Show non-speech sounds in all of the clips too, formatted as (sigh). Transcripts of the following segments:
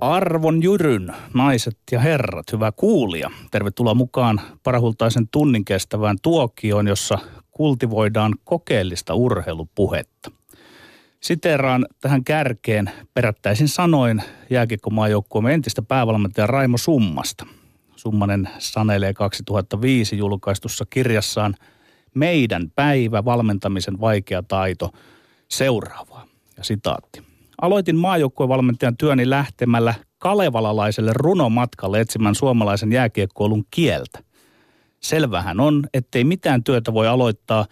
Arvon Jyryn, naiset ja herrat, hyvä kuulija. Tervetuloa mukaan parahultaisen tunnin kestävään tuokioon, jossa kultivoidaan kokeellista urheilupuhetta. Siteraan tähän kärkeen perättäisin sanoin jääkiekkomaajoukkueemme entistä päävalmentaja Raimo Summasta. Summanen sanelee 2005 julkaistussa kirjassaan Meidän päivä, valmentamisen vaikea taito seuraavaa. Ja sitaatti. Aloitin maajoukkuevalmentajan työni lähtemällä kalevalalaiselle runomatkalle etsimään suomalaisen jääkiekkoilun kieltä. Selvähän on, ettei mitään työtä voi aloittaa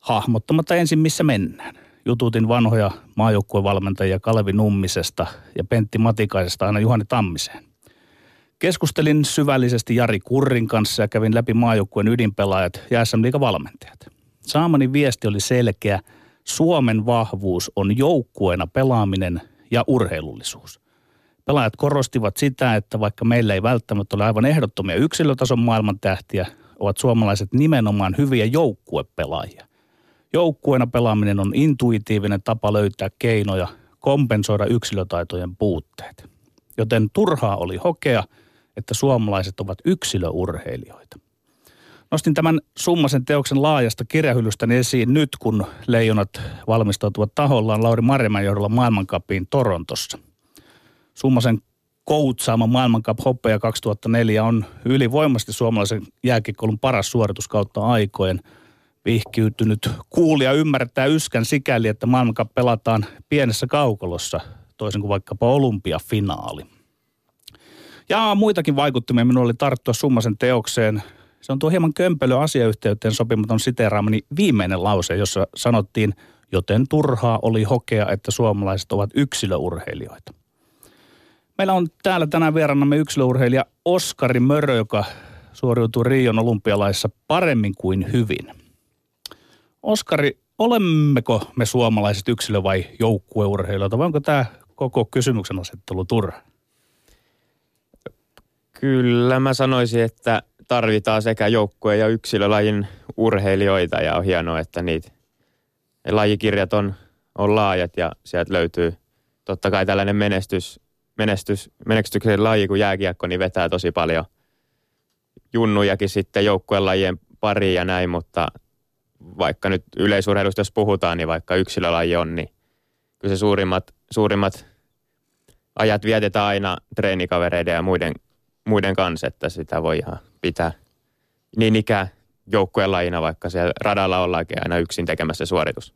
hahmottamatta ensin missä mennään. Jututin vanhoja maajoukkuevalmentajia Kalevi Nummisesta ja Pentti Matikaisesta aina Juhani Tammiseen. Keskustelin syvällisesti Jari Kurrin kanssa ja kävin läpi maajoukkueen ydinpelaajat ja SM valmentajat. Saamani viesti oli selkeä – Suomen vahvuus on joukkueena pelaaminen ja urheilullisuus. Pelaajat korostivat sitä, että vaikka meillä ei välttämättä ole aivan ehdottomia yksilötason maailman tähtiä, ovat suomalaiset nimenomaan hyviä joukkuepelaajia. Joukkueena pelaaminen on intuitiivinen tapa löytää keinoja kompensoida yksilötaitojen puutteet. Joten turhaa oli hokea, että suomalaiset ovat yksilöurheilijoita. Nostin tämän summasen teoksen laajasta kirjahyllystäni esiin nyt, kun leijonat valmistautuvat tahollaan Lauri Marjamäen johdolla maailmankapiin Torontossa. Summasen koutsaama maailmankap hoppeja 2004 on ylivoimasti suomalaisen jääkikkoulun paras suoritus kautta aikojen. Vihkiytynyt kuulija ymmärtää yskän sikäli, että maailmankap pelataan pienessä kaukolossa, toisin kuin vaikkapa olympiafinaali. Ja muitakin vaikuttimia minulla oli tarttua summasen teokseen – se on tuo hieman kömpelö asiayhteyteen sopimaton siteraamani viimeinen lause, jossa sanottiin, joten turhaa oli hokea, että suomalaiset ovat yksilöurheilijoita. Meillä on täällä tänään vierannamme yksilöurheilija Oskari Mörö, joka suoriutui Rion olympialaissa paremmin kuin hyvin. Oskari, olemmeko me suomalaiset yksilö- vai joukkueurheilijoita, vai onko tämä koko kysymyksen asettelu turha? Kyllä mä sanoisin, että tarvitaan sekä joukkue- ja yksilölajin urheilijoita ja on hienoa, että niitä lajikirjat on, on laajat ja sieltä löytyy totta kai tällainen menestys, menestys, menestyksen laji kuin jääkiekko, niin vetää tosi paljon junnujakin sitten joukkuelajien pariin ja näin, mutta vaikka nyt yleisurheilusta jos puhutaan, niin vaikka yksilölaji on, niin kyllä se suurimmat, suurimmat ajat vietetään aina treenikavereiden ja muiden, muiden kanssa, että sitä voi ihan pitää niin ikään joukkueen lajina, vaikka siellä radalla ollaankin aina yksin tekemässä suoritus.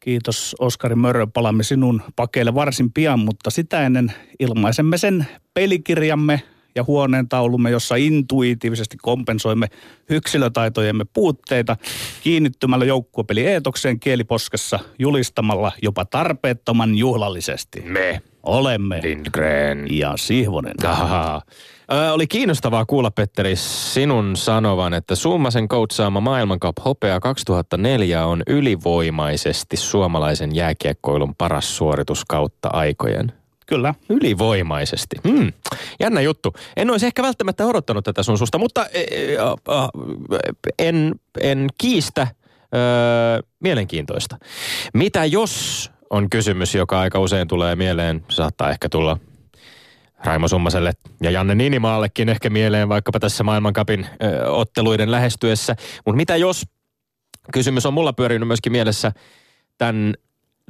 Kiitos Oskari Mörö. Palaamme sinun pakeille varsin pian, mutta sitä ennen ilmaisemme sen pelikirjamme ja huoneen taulumme, jossa intuitiivisesti kompensoimme yksilötaitojemme puutteita kiinnittymällä joukkuepeli eetokseen kieliposkessa julistamalla jopa tarpeettoman juhlallisesti. Me olemme Lindgren ja Sihvonen. Ahaa. Ö, oli kiinnostavaa kuulla, Petteri, sinun sanovan, että Summasen coachaama maailmankap hopea 2004 on ylivoimaisesti suomalaisen jääkiekkoilun paras suoritus kautta aikojen. Kyllä. Ylivoimaisesti. Hmm. Jännä juttu. En olisi ehkä välttämättä odottanut tätä sun susta, mutta e, e, en, en kiistä. Öö, mielenkiintoista. Mitä jos on kysymys, joka aika usein tulee mieleen, saattaa ehkä tulla Raimo Summaselle ja Janne Niinimaallekin ehkä mieleen vaikkapa tässä maailmankapin otteluiden lähestyessä. Mutta mitä jos, kysymys on mulla pyörinyt myöskin mielessä tämän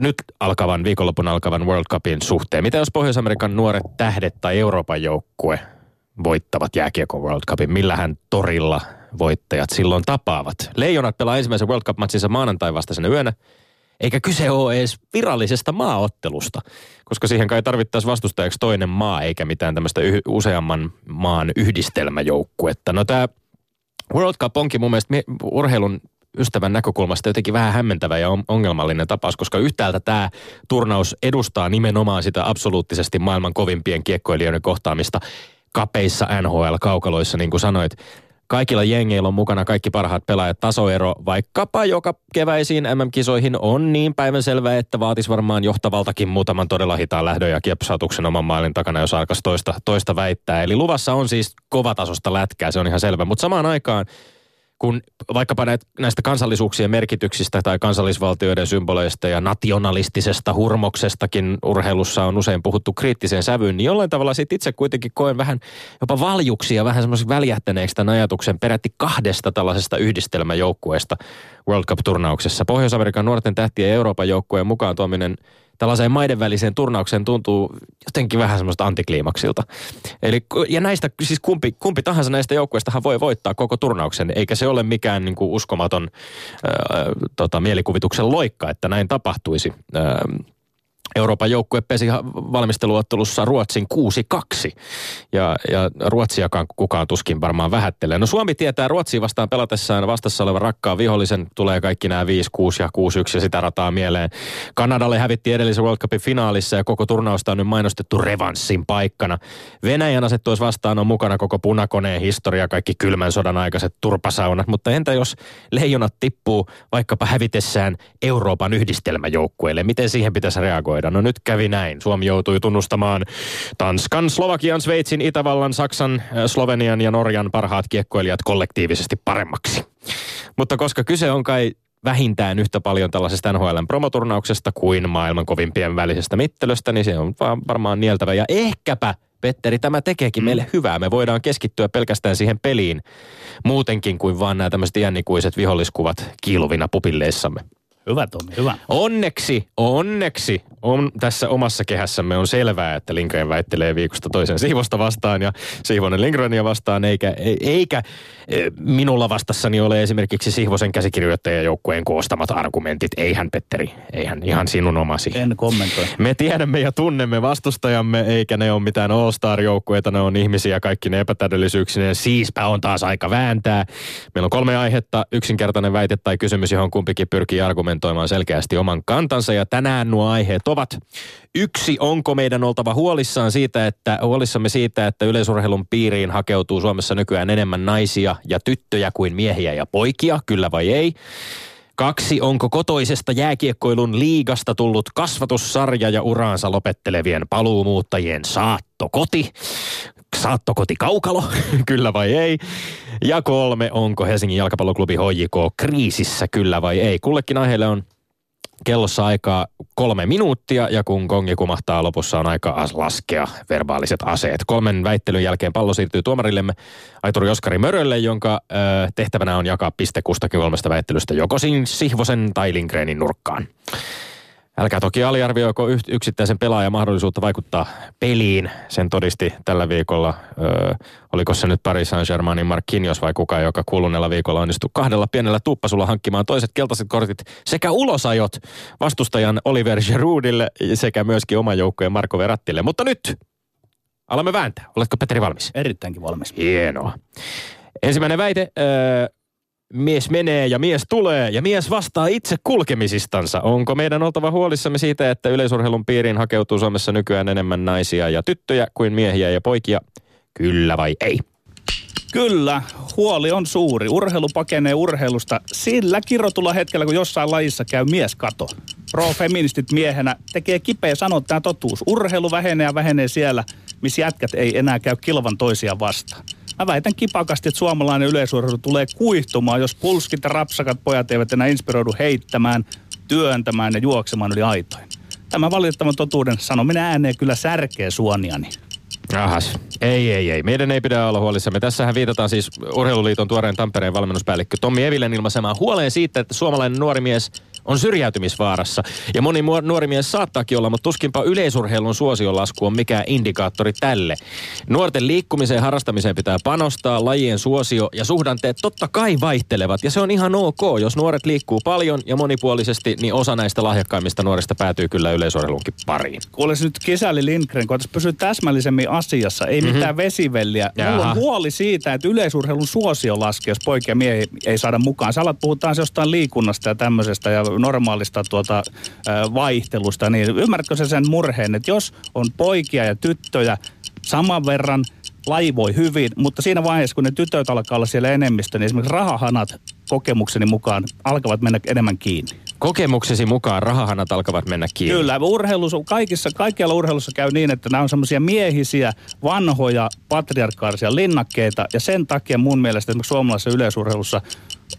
nyt alkavan, viikonlopun alkavan World Cupin suhteen. Mitä jos Pohjois-Amerikan nuoret tähdet tai Euroopan joukkue voittavat jääkiekon World Cupin? Millähän torilla voittajat silloin tapaavat? Leijonat pelaa ensimmäisen World Cup-matsinsa maanantai vastaisena yönä eikä kyse ole edes virallisesta maaottelusta, koska siihen kai tarvittaisiin vastustajaksi toinen maa, eikä mitään tämmöistä yh- useamman maan yhdistelmäjoukkuetta. No tämä World Cup onkin mun mielestä urheilun ystävän näkökulmasta jotenkin vähän hämmentävä ja ongelmallinen tapaus, koska yhtäältä tämä turnaus edustaa nimenomaan sitä absoluuttisesti maailman kovimpien kiekkoilijoiden kohtaamista kapeissa NHL-kaukaloissa, niin kuin sanoit kaikilla jengeillä on mukana kaikki parhaat pelaajat. Tasoero vaikkapa joka keväisiin MM-kisoihin on niin päivänselvä, että vaatisi varmaan johtavaltakin muutaman todella hitaan lähdön ja kiepsautuksen oman maalin takana, jos alkaisi toista, toista väittää. Eli luvassa on siis kovatasosta lätkää, se on ihan selvä. Mutta samaan aikaan kun vaikkapa näistä kansallisuuksien merkityksistä tai kansallisvaltioiden symboleista ja nationalistisesta hurmoksestakin urheilussa on usein puhuttu kriittiseen sävyyn, niin jollain tavalla sit itse kuitenkin koen vähän jopa valjuksia, vähän semmoisen väljähtäneeksi tämän ajatuksen peräti kahdesta tällaisesta yhdistelmäjoukkueesta World Cup-turnauksessa. Pohjois-Amerikan nuorten tähtien Euroopan joukkueen mukaan tuominen – tällaiseen maiden väliseen turnaukseen tuntuu jotenkin vähän semmoista antikliimaksilta. Eli, ja näistä, siis kumpi, kumpi tahansa näistä joukkueistahan voi voittaa koko turnauksen, eikä se ole mikään niin kuin uskomaton ää, tota, mielikuvituksen loikka, että näin tapahtuisi. Ää, Euroopan joukkue pesi valmisteluottelussa Ruotsin 6-2. Ja, ja Ruotsiakaan kukaan tuskin varmaan vähättelee. No Suomi tietää Ruotsiin vastaan pelatessaan vastassa olevan rakkaan vihollisen. Tulee kaikki nämä 5-6 ja 6-1 ja sitä rataa mieleen. Kanadalle hävitti edellisen World Cupin finaalissa ja koko turnausta on nyt mainostettu revanssin paikkana. Venäjän asettuisi vastaan on mukana koko punakoneen historia, kaikki kylmän sodan aikaiset turpasaunat. Mutta entä jos leijonat tippuu vaikkapa hävitessään Euroopan yhdistelmäjoukkueelle? Miten siihen pitäisi reagoida? Huomioida. No nyt kävi näin. Suomi joutui tunnustamaan Tanskan, Slovakian, Sveitsin, Itävallan, Saksan, äh, Slovenian ja Norjan parhaat kiekkoilijat kollektiivisesti paremmaksi. Mutta koska kyse on kai vähintään yhtä paljon tällaisesta NHLn promoturnauksesta kuin maailman kovimpien välisestä mittelöstä, niin se on varmaan nieltävä. Ja ehkäpä, Petteri, tämä tekeekin mm. meille hyvää. Me voidaan keskittyä pelkästään siihen peliin muutenkin kuin vaan nämä tämmöiset jännikuiset viholliskuvat kiiluvina pupilleissamme. Hyvä Tomi, hyvä. Onneksi, onneksi on tässä omassa kehässämme on selvää, että Lindgren väittelee viikosta toisen Siivosta vastaan ja Siivonen Lindgrenia vastaan, eikä, eikä e, minulla vastassani ole esimerkiksi Sihvosen käsikirjoittajajoukkueen koostamat argumentit. Eihän Petteri, eihän ihan sinun omasi. En kommentoi. Me tiedämme ja tunnemme vastustajamme, eikä ne ole mitään All-Star-joukkueita, ne on ihmisiä kaikki ne epätäydellisyyksineen. Siispä on taas aika vääntää. Meillä on kolme aihetta, yksinkertainen väite tai kysymys, johon kumpikin pyrkii argumentoimaan selkeästi oman kantansa ja tänään nuo aiheet ovat. Yksi, onko meidän oltava huolissaan siitä, että, huolissamme siitä, että yleisurheilun piiriin hakeutuu Suomessa nykyään enemmän naisia ja tyttöjä kuin miehiä ja poikia, kyllä vai ei? Kaksi, onko kotoisesta jääkiekkoilun liigasta tullut kasvatussarja ja uraansa lopettelevien paluumuuttajien saattokoti? Saattokoti kaukalo, (laughs) kyllä vai ei? Ja kolme, onko Helsingin jalkapalloklubi HJK kriisissä, kyllä vai ei? Kullekin aiheelle on kellossa aikaa kolme minuuttia ja kun kongi kumahtaa lopussa on aika laskea verbaaliset aseet. Kolmen väittelyn jälkeen pallo siirtyy tuomarillemme Aituri Oskari Mörölle, jonka ö, tehtävänä on jakaa piste kustakin kolmesta väittelystä joko Sihvosen tai Lindgrenin nurkkaan. Älkää toki aliarvioiko yksittäisen pelaajan mahdollisuutta vaikuttaa peliin. Sen todisti tällä viikolla, ö, oliko se nyt Paris Saint-Germainin Marquinhos vai kuka, joka kuluneella viikolla onnistui kahdella pienellä tuppasulla hankkimaan toiset keltaiset kortit sekä ulosajot vastustajan Oliver Giroudille sekä myöskin oman joukkojen Marko Verrattille. Mutta nyt alamme vääntää. Oletko Petteri valmis? Erittäinkin valmis. Hienoa. Ensimmäinen väite. Ö, mies menee ja mies tulee ja mies vastaa itse kulkemisistansa. Onko meidän oltava huolissamme siitä, että yleisurheilun piiriin hakeutuu Suomessa nykyään enemmän naisia ja tyttöjä kuin miehiä ja poikia? Kyllä vai ei? Kyllä, huoli on suuri. Urheilu pakenee urheilusta sillä kirrotulla hetkellä, kun jossain lajissa käy mieskato. Pro-feministit miehenä tekee kipeä sanoa tämä totuus. Urheilu vähenee ja vähenee siellä, missä jätkät ei enää käy kilvan toisia vastaan. Mä väitän kipakasti, että suomalainen yleisurheilu tulee kuihtumaan, jos pulskit ja rapsakat pojat eivät enää inspiroidu heittämään, työntämään ja juoksemaan yli aitoin. Tämä valitettavan totuuden sanominen ääneen kyllä särkee suoniani. Ahas. Ei, ei, ei. Meidän ei pidä olla huolissamme. Tässähän viitataan siis Urheiluliiton tuoreen Tampereen valmennuspäällikkö Tommi Evilen ilmaisemaan huoleen siitä, että suomalainen nuori mies on syrjäytymisvaarassa. Ja moni nuori mies saattaakin olla, mutta tuskinpa yleisurheilun suosiolasku on mikään indikaattori tälle. Nuorten liikkumiseen ja harrastamiseen pitää panostaa, lajien suosio ja suhdanteet totta kai vaihtelevat. Ja se on ihan ok, jos nuoret liikkuu paljon ja monipuolisesti, niin osa näistä lahjakkaimmista nuorista päätyy kyllä yleisurheilunkin pariin. Kuules nyt kesäli Lindgren, kun pysyä täsmällisemmin asiassa, ei mm-hmm. mitään vesivelliä. Jaha. Mulla on huoli siitä, että yleisurheilun suosio laskee, jos poikia miehiä ei saada mukaan. Sä alat puhutaan jostain liikunnasta ja tämmöisestä ja normaalista tuota, vaihtelusta, niin ymmärrätkö se sen murheen, että jos on poikia ja tyttöjä saman verran, laji voi hyvin, mutta siinä vaiheessa, kun ne tytöt alkaa olla siellä enemmistö, niin esimerkiksi rahahanat kokemukseni mukaan alkavat mennä enemmän kiinni. kokemuksesi mukaan rahahanat alkavat mennä kiinni. Kyllä, urheilussa, kaikissa, kaikkialla urheilussa käy niin, että nämä on semmoisia miehisiä, vanhoja, patriarkaalisia linnakkeita. Ja sen takia mun mielestä esimerkiksi suomalaisessa yleisurheilussa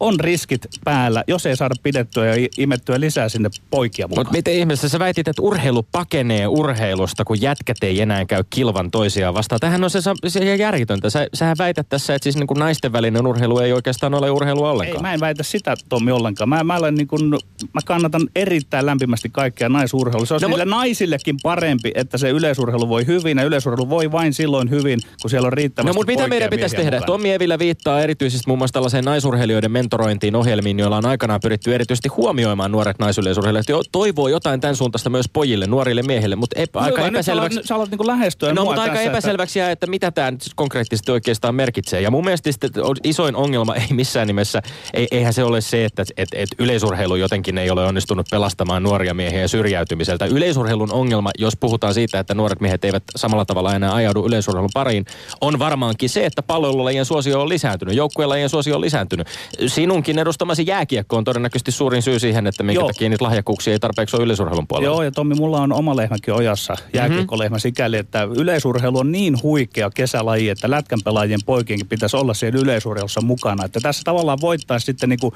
on riskit päällä, jos ei saada pidettyä ja imettyä lisää sinne poikia mukaan. Mutta miten ihmeessä sä väitit, että urheilu pakenee urheilusta, kun jätkät ei enää käy kilvan toisiaan vastaan? Tähän on se, se järjetöntä. Sä, sähän väität tässä, että siis niin kuin naisten välinen urheilu ei oikeastaan ole urheilu ollenkaan. Ei, mä en väitä sitä, Tommi, ollenkaan. Mä, mä, olen niin kuin, mä kannatan erittäin lämpimästi kaikkea naisurheilua. Se on no, niille mut... naisillekin parempi, että se yleisurheilu voi hyvin ja yleisurheilu voi vain silloin hyvin, kun siellä on riittävästi No mutta mitä meidän pitäisi tehdä? Mukana. Tommi Evilä viittaa erityisesti muun muassa tällaiseen naisurheilijoiden mentorointiin ohjelmiin, joilla on aikanaan pyritty erityisesti huomioimaan nuoret naisyleisurheilijat. Jo, toivoo jotain tämän suuntaista myös pojille, nuorille miehille, mutta epä, aika Hyvä, epäselväksi. Sä alat, niinku lähestyä No, mutta aika epäselväksi että... että mitä tämä nyt konkreettisesti oikeastaan merkitsee. Ja mun mielestä isoin ongelma (laughs) ei missään nimessä, ei, eihän se ole se, että et, et yleisurheilu jotenkin ei ole onnistunut pelastamaan nuoria miehiä syrjäytymiseltä. Yleisurheilun ongelma, jos puhutaan siitä, että nuoret miehet eivät samalla tavalla enää ajaudu yleisurheilun pariin, on varmaankin se, että palvelulajien suosio on lisääntynyt, joukkuelajien suosio on lisääntynyt. Sinunkin edustamasi jääkiekko on todennäköisesti suurin syy siihen, että minkä Joo. takia niitä lahjakkuuksia ei tarpeeksi ole yleisurheilun puolella. Joo, ja Tommi, mulla on oma lehmäkin ojassa, jääkiekkolehmä mm-hmm. sikäli, että yleisurheilu on niin huikea kesälaji, että lätkän pelaajien poikienkin pitäisi olla siellä yleisurheilussa mukana. Että tässä tavallaan voittaisi sitten niin kuin,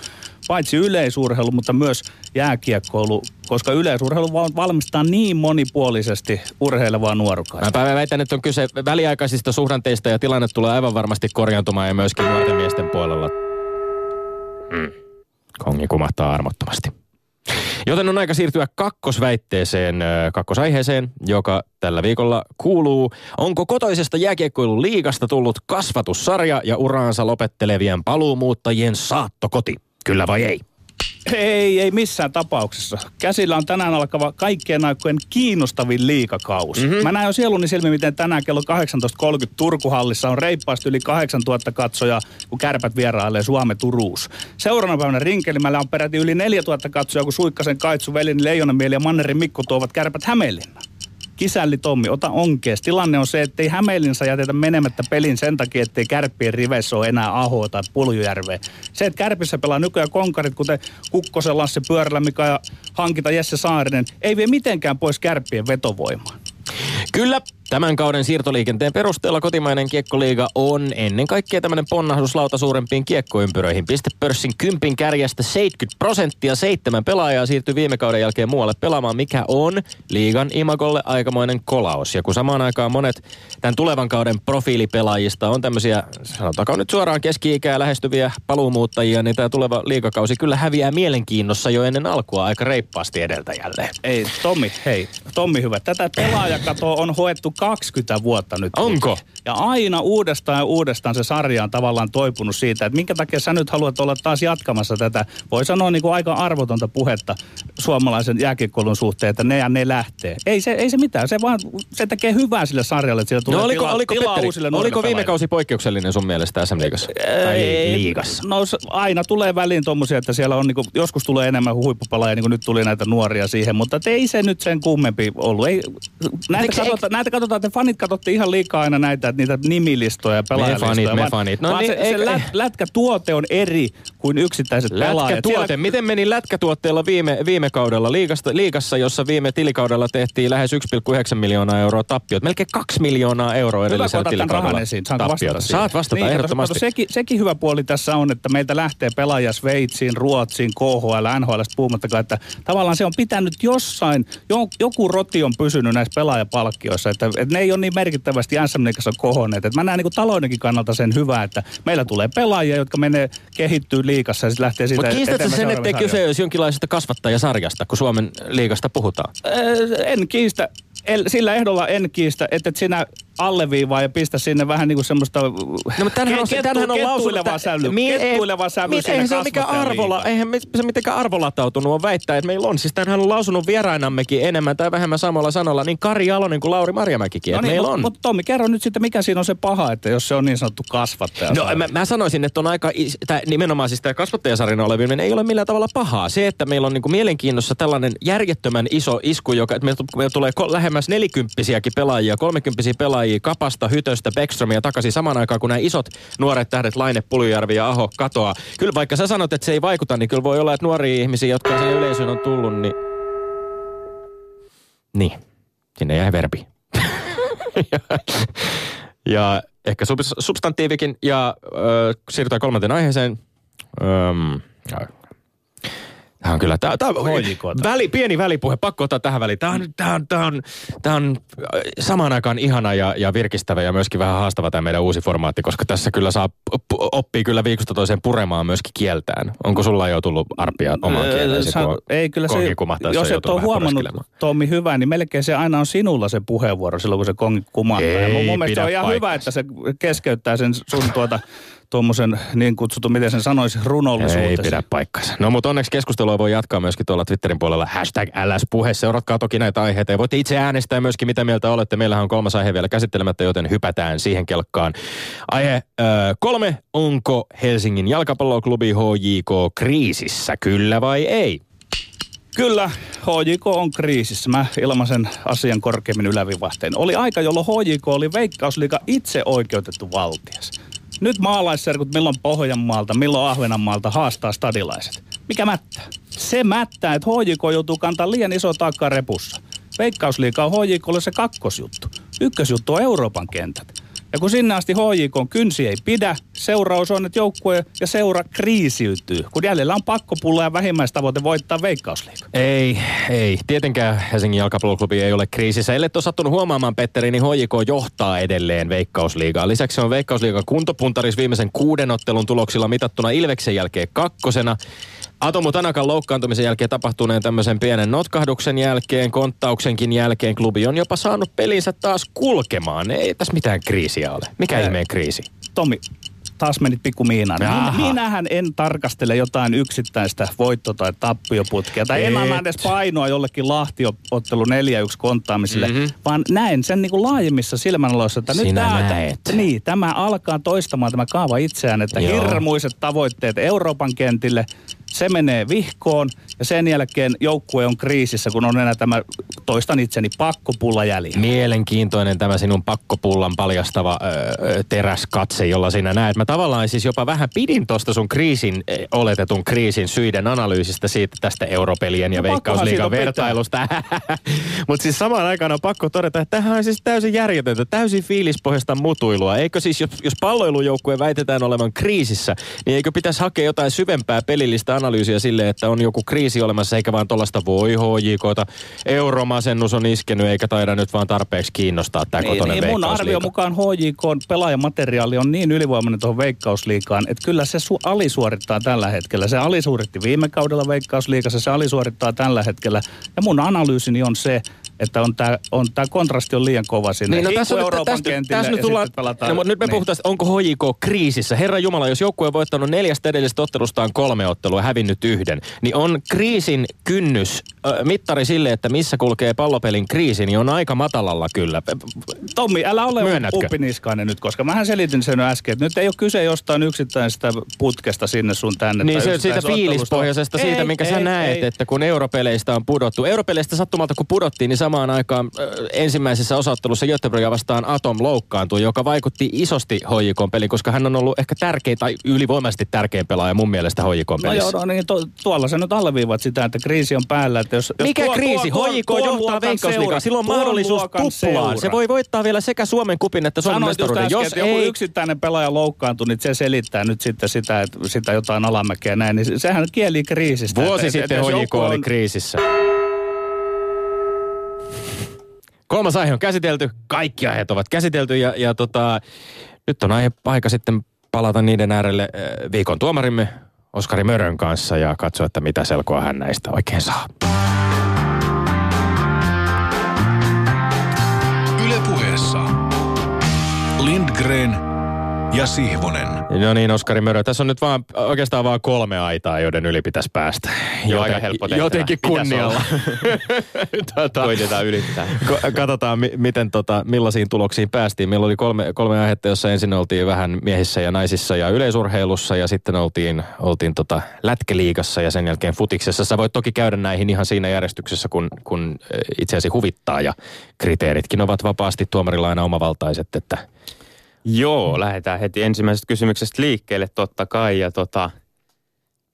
paitsi yleisurheilu, mutta myös jääkiekkoilu, koska yleisurheilu valmistaa niin monipuolisesti urheilevaa nuorukaista. Mä väitän, että on kyse väliaikaisista suhdanteista ja tilanne tulee aivan varmasti korjaantumaan ja myöskin nuorten miesten puolella. Mm. Kongi kumahtaa armottomasti. Joten on aika siirtyä kakkosväitteeseen, kakkosaiheeseen, joka tällä viikolla kuuluu. Onko kotoisesta jääkiekkoilun liigasta tullut kasvatussarja ja uraansa lopettelevien paluumuuttajien saattokoti? Kyllä vai ei? Ei, ei missään tapauksessa. Käsillä on tänään alkava kaikkien aikojen kiinnostavin liikakausi. Mm-hmm. Mä näen jo sieluni silmi, miten tänään kello 18.30 Turkuhallissa on reippaasti yli 8000 katsoja, kun kärpät vierailee Suome Turuus. Seuraavana päivänä Rinkelimällä on peräti yli 4000 katsoja, kun Suikkasen Kaitsu, Velin, Leijonamieli ja Mannerin Mikko tuovat kärpät Hämeenlinnaan. Kisälli Tommi, ota onkees. Tilanne on se, että ei Hämeenlinnassa jätetä menemättä pelin sen takia, ettei kärppien riveissä ole enää Aho tai Puljujärve. Se, että kärpissä pelaa nykyään konkarit, kuten Kukkosen Lasse Pyörällä, mikä ja hankita Jesse Saarinen, ei vie mitenkään pois kärppien vetovoimaa. Kyllä, Tämän kauden siirtoliikenteen perusteella kotimainen kiekkoliiga on ennen kaikkea tämmöinen ponnahduslauta suurempiin kiekkoympyröihin. Pistepörssin kympin kärjestä 70 prosenttia, seitsemän pelaajaa siirtyi viime kauden jälkeen muualle pelaamaan, mikä on liigan imagolle aikamoinen kolaus. Ja kun samaan aikaan monet tämän tulevan kauden profiilipelaajista on tämmöisiä, sanotaanko nyt suoraan keski-ikää lähestyviä paluumuuttajia, niin tämä tuleva liigakausi kyllä häviää mielenkiinnossa jo ennen alkua aika reippaasti edeltäjälleen. Ei, Tommi, hei, Tommi hyvä. Tätä pelaajakatoa on hoettu 20 vuotta nyt. Onko? Ja aina uudestaan ja uudestaan se sarja on tavallaan toipunut siitä, että minkä takia sä nyt haluat olla taas jatkamassa tätä, voi sanoa niin kuin aika arvotonta puhetta suomalaisen jääkiekkoilun suhteen, että ne ja ne lähtee. Ei se, ei se mitään, se vaan se tekee hyvää sille sarjalle, että siellä tulee no, oliko, tila, oliko, tilaa Petteri, uusille Oliko viime kausi poikkeuksellinen sun mielestä SM Liigassa? Liigassa? No aina tulee väliin tommosia, että siellä on niin kuin, joskus tulee enemmän huippupalaajia, niin kuin nyt tuli näitä nuoria siihen, mutta ei se nyt sen kummempi ollut. Ei, näitä, katsotaan, näitä katsotaan, että fanit katsotte ihan liikaa aina näitä, niitä nimilistoja ja pelaajalistoja. Me fanit, me fanit. No, niin, se, se lät, lätkätuote on eri kuin yksittäiset pelaajat. Lätkätuote. Siellä... Miten meni lätkätuotteella viime, viime kaudella liigasta, liigassa, jossa viime tilikaudella tehtiin lähes 1,9 miljoonaa euroa tappiot. Melkein 2 miljoonaa euroa edellisellä tilikaudella esiin. Saanko vastata Saat vastata niin, ehdottomasti. Kato, sekin, sekin hyvä puoli tässä on, että meiltä lähtee pelaaja Sveitsiin, Ruotsiin, KHL, NHL puhumattakaan, että tavallaan se on pitänyt jossain, joku roti on pysynyt näissä pelaajapalkkioissa, että, että ne ei ole niin merkittävästi SM kohonneet. Et mä näen niin taloudenkin kannalta sen hyvää, että meillä tulee pelaajia, jotka menee kehittyy liikassa ja sitten lähtee siitä Mutta kiistätkö sen, ettei kyse olisi jonkinlaisesta kasvattajasarjasta, kun Suomen liigasta puhutaan? Öö, en kiistä. El, sillä ehdolla en kiistä, että sinä alleviivaa ja pistä sinne vähän niin kuin semmoista no, mutta tänhän on, kettu, tänhän on kettuilevaa sävy. Mi- kettuileva sävy mi- eihän se ole mikään arvola, eihän se mitenkään arvolatautunut on väittää, että meillä on. Siis tänhän on lausunut vierainammekin enemmän tai vähemmän samalla sanolla niin Kari Jalonen kuin Lauri Marjamäkikin, no niin, meillä on. Mutta Tommi, kerro nyt sitten, mikä siinä on se paha, että jos se on niin sanottu kasvattaja. No mä, mä, sanoisin, että on aika, tää, nimenomaan siis tämä kasvattajasarina olevinen ei ole millään tavalla pahaa. Se, että meillä on niin kuin mielenkiinnossa tällainen järjettömän iso isku, joka, että meillä, meillä tulee lähemmäs nelikymppisiäkin pelaajia, kolmekymppisiä pelaajia, pelaajia Kapasta, Hytöstä, Beckströmiä takaisin samaan aikaan, kun nämä isot nuoret tähdet Laine, Puljujärvi ja Aho katoaa. Kyllä vaikka sä sanot, että se ei vaikuta, niin kyllä voi olla, että nuoria ihmisiä, jotka sen yleisöön on tullut, niin... Niin, sinne jäi verbi. ja, (laughs) ja ehkä substantiivikin. Ja äh, siirrytään kolmanteen aiheeseen. Öm, Tämä on kyllä, tämä, tämä on väli, pieni välipuhe, pakko ottaa tähän väliin. Tämä on, tämä on, tämä on, tämä on äh, samaan aikaan ihana ja, ja virkistävä ja myöskin vähän haastava tämä meidän uusi formaatti, koska tässä kyllä saa, oppii kyllä viikosta toiseen puremaan myöskin kieltään. Onko sulla jo tullut arpia omaan öö, kieleesi, Sa- Ei kyllä se, jos et ole huomannut Tommi hyvä, niin melkein se aina on sinulla se puheenvuoro silloin, kun se kongi kumahtaa. Ei, ja mun mielestä se on ihan hyvä, että se keskeyttää sen sun tuota tuommoisen niin kutsutun, miten sen sanoisi, runollisuuteen. Ei pidä paikkansa. No mutta onneksi keskustelua voi jatkaa myöskin tuolla Twitterin puolella. Hashtag LS-puhe. Seuratkaa toki näitä aiheita ja voitte itse äänestää myöskin, mitä mieltä olette. Meillähän on kolmas aihe vielä käsittelemättä, joten hypätään siihen kelkkaan. Aihe äh, kolme. Onko Helsingin jalkapalloklubi HJK kriisissä, kyllä vai ei? Kyllä, HJK on kriisissä. Mä ilmaisen asian korkeimmin ylävivahteen. Oli aika, jolloin HJK oli veikkausliika itse oikeutettu valtias. Nyt maalaisserkut milloin Pohjanmaalta, milloin Ahvenanmaalta haastaa stadilaiset. Mikä mättää? Se mättää, että HJK joutuu kantaa liian iso taakka repussa. Veikkausliika on HJKlle se kakkosjuttu. Ykkösjuttu on Euroopan kentät. Ja kun sinne asti HJK kynsi ei pidä, seuraus on, että joukkue ja seura kriisiytyy. Kun jäljellä on pakkopulla ja vähimmäistavoite voittaa veikkausliiga. Ei, ei. Tietenkään Helsingin jalkapalloklubi ei ole kriisissä. Ellei ole sattunut huomaamaan, Petteri, niin HJK johtaa edelleen veikkausliigaa. Lisäksi on veikkausliiga kuntopuntaris viimeisen kuuden ottelun tuloksilla mitattuna Ilveksen jälkeen kakkosena. Atomu Tanakan loukkaantumisen jälkeen tapahtuneen tämmöisen pienen notkahduksen jälkeen, konttauksenkin jälkeen klubi on jopa saanut pelinsä taas kulkemaan. Ei tässä mitään kriisiä ole. Mikä ihmeen kriisi? Tomi, taas menit pikku miinaan. Minä, minähän en tarkastele jotain yksittäistä voitto- tai tappioputkea. Tai en anna edes painoa jollekin lahtiottelu 4-1 konttaamiselle, mm-hmm. vaan näen sen niin kuin laajemmissa silmänaloissa, että Sinä nyt tämä, näet. Niin, tämä alkaa toistamaan tämä kaava itseään, että Joo. hirmuiset tavoitteet Euroopan kentille – se menee vihkoon ja sen jälkeen joukkue on kriisissä, kun on enää tämä, toistan itseni, pakkopulla jäljellä. Mielenkiintoinen tämä sinun pakkopullan paljastava öö, teräskatse, jolla sinä näet. Mä tavallaan siis jopa vähän pidin tuosta sun kriisin, oletetun kriisin syiden analyysistä siitä tästä europelien ja no, veikkausliigan vertailusta. (laughs) Mutta siis samaan aikaan on pakko todeta, että tämähän on siis täysin järjetöntä, täysin fiilispohjasta mutuilua. Eikö siis, jos, jos palloilujoukkue väitetään olevan kriisissä, niin eikö pitäisi hakea jotain syvempää pelillistä analyysiä sille, että on joku kriisi olemassa, eikä vaan tuollaista voi HJKta. Euromasennus on iskenyt, eikä taida nyt vaan tarpeeksi kiinnostaa tämä niin, kotonen niin, mun arvio mukaan HJK pelaajamateriaali on niin ylivoimainen tuohon veikkausliikaan, että kyllä se su- alisuorittaa tällä hetkellä. Se alisuoritti viime kaudella veikkausliikassa, se alisuorittaa tällä hetkellä. Ja mun analyysini on se, että on tämä on tää kontrasti on liian kova sinne. Niin, no tässä, Euroopan tästä, kentille tässä nyt tullaan, pelataan, no, nyt me niin. puhutaan, onko HJK kriisissä. Herra Jumala, jos joukkue on voittanut neljästä edellisestä ottelustaan kolme ottelua ja hävinnyt yhden, niin on kriisin kynnys, äh, mittari sille, että missä kulkee pallopelin kriisi, niin on aika matalalla kyllä. Tommi, älä ole uppiniskainen nyt, koska mähän selitin sen äsken, että nyt ei ole kyse jostain yksittäisestä putkesta sinne sun tänne. Niin se, siitä fiilispohjaisesta, siitä, minkä ei, sä näet, ei. että kun europeleistä on pudottu. Europeleistä sattumalta kun pudottiin, niin samaan aikaan äh, ensimmäisessä osattelussa Göteborgia vastaan Atom loukkaantui, joka vaikutti isosti HJK peliin, koska hän on ollut ehkä tärkein tai ylivoimaisesti tärkein pelaaja mun mielestä HJK pelissä. No joo, no niin to, tuolla sä nyt alleviivat sitä, että kriisi on päällä. Että jos, Mikä tuo, kriisi? Tuo, tuo, johtaa Veikkausliigaa. Silloin on mahdollisuus tuplaan. Se voi voittaa vielä sekä Suomen kupin että Suomen Sanoit mestaruuden. Äsken, jos ei... joku yksittäinen pelaaja loukkaantui, niin se selittää nyt sitten sitä, että sitä jotain alamäkeä näin. Niin sehän kieli kriisistä. Vuosi että, sitten HJK oli kriisissä. Kolmas aihe on käsitelty, kaikki aiheet ovat käsitelty ja, ja tota, nyt on aihe aika sitten palata niiden äärelle viikon tuomarimme Oskari Mörön kanssa ja katsoa, että mitä selkoa hän näistä oikein saa. Ylepuheessa Lindgren ja Sihvonen. No niin, Oskari Mörö. Tässä on nyt vaan, oikeastaan vaan kolme aitaa, joiden yli pitäisi päästä. Joo, aika helppo tehtävä. Jotenkin kunnialla. (laughs) tota, Koitetaan ylittää. Katsotaan, miten, tota, millaisiin tuloksiin päästiin. Meillä oli kolme, kolme aihetta, jossa ensin oltiin vähän miehissä ja naisissa ja yleisurheilussa ja sitten oltiin, oltiin tota lätkeliigassa ja sen jälkeen futiksessa. Sä voit toki käydä näihin ihan siinä järjestyksessä, kun, kun eh, itseäsi huvittaa ja kriteeritkin ovat vapaasti tuomarilla aina omavaltaiset, että – Joo, lähdetään heti ensimmäisestä kysymyksestä liikkeelle totta kai. Ja tota,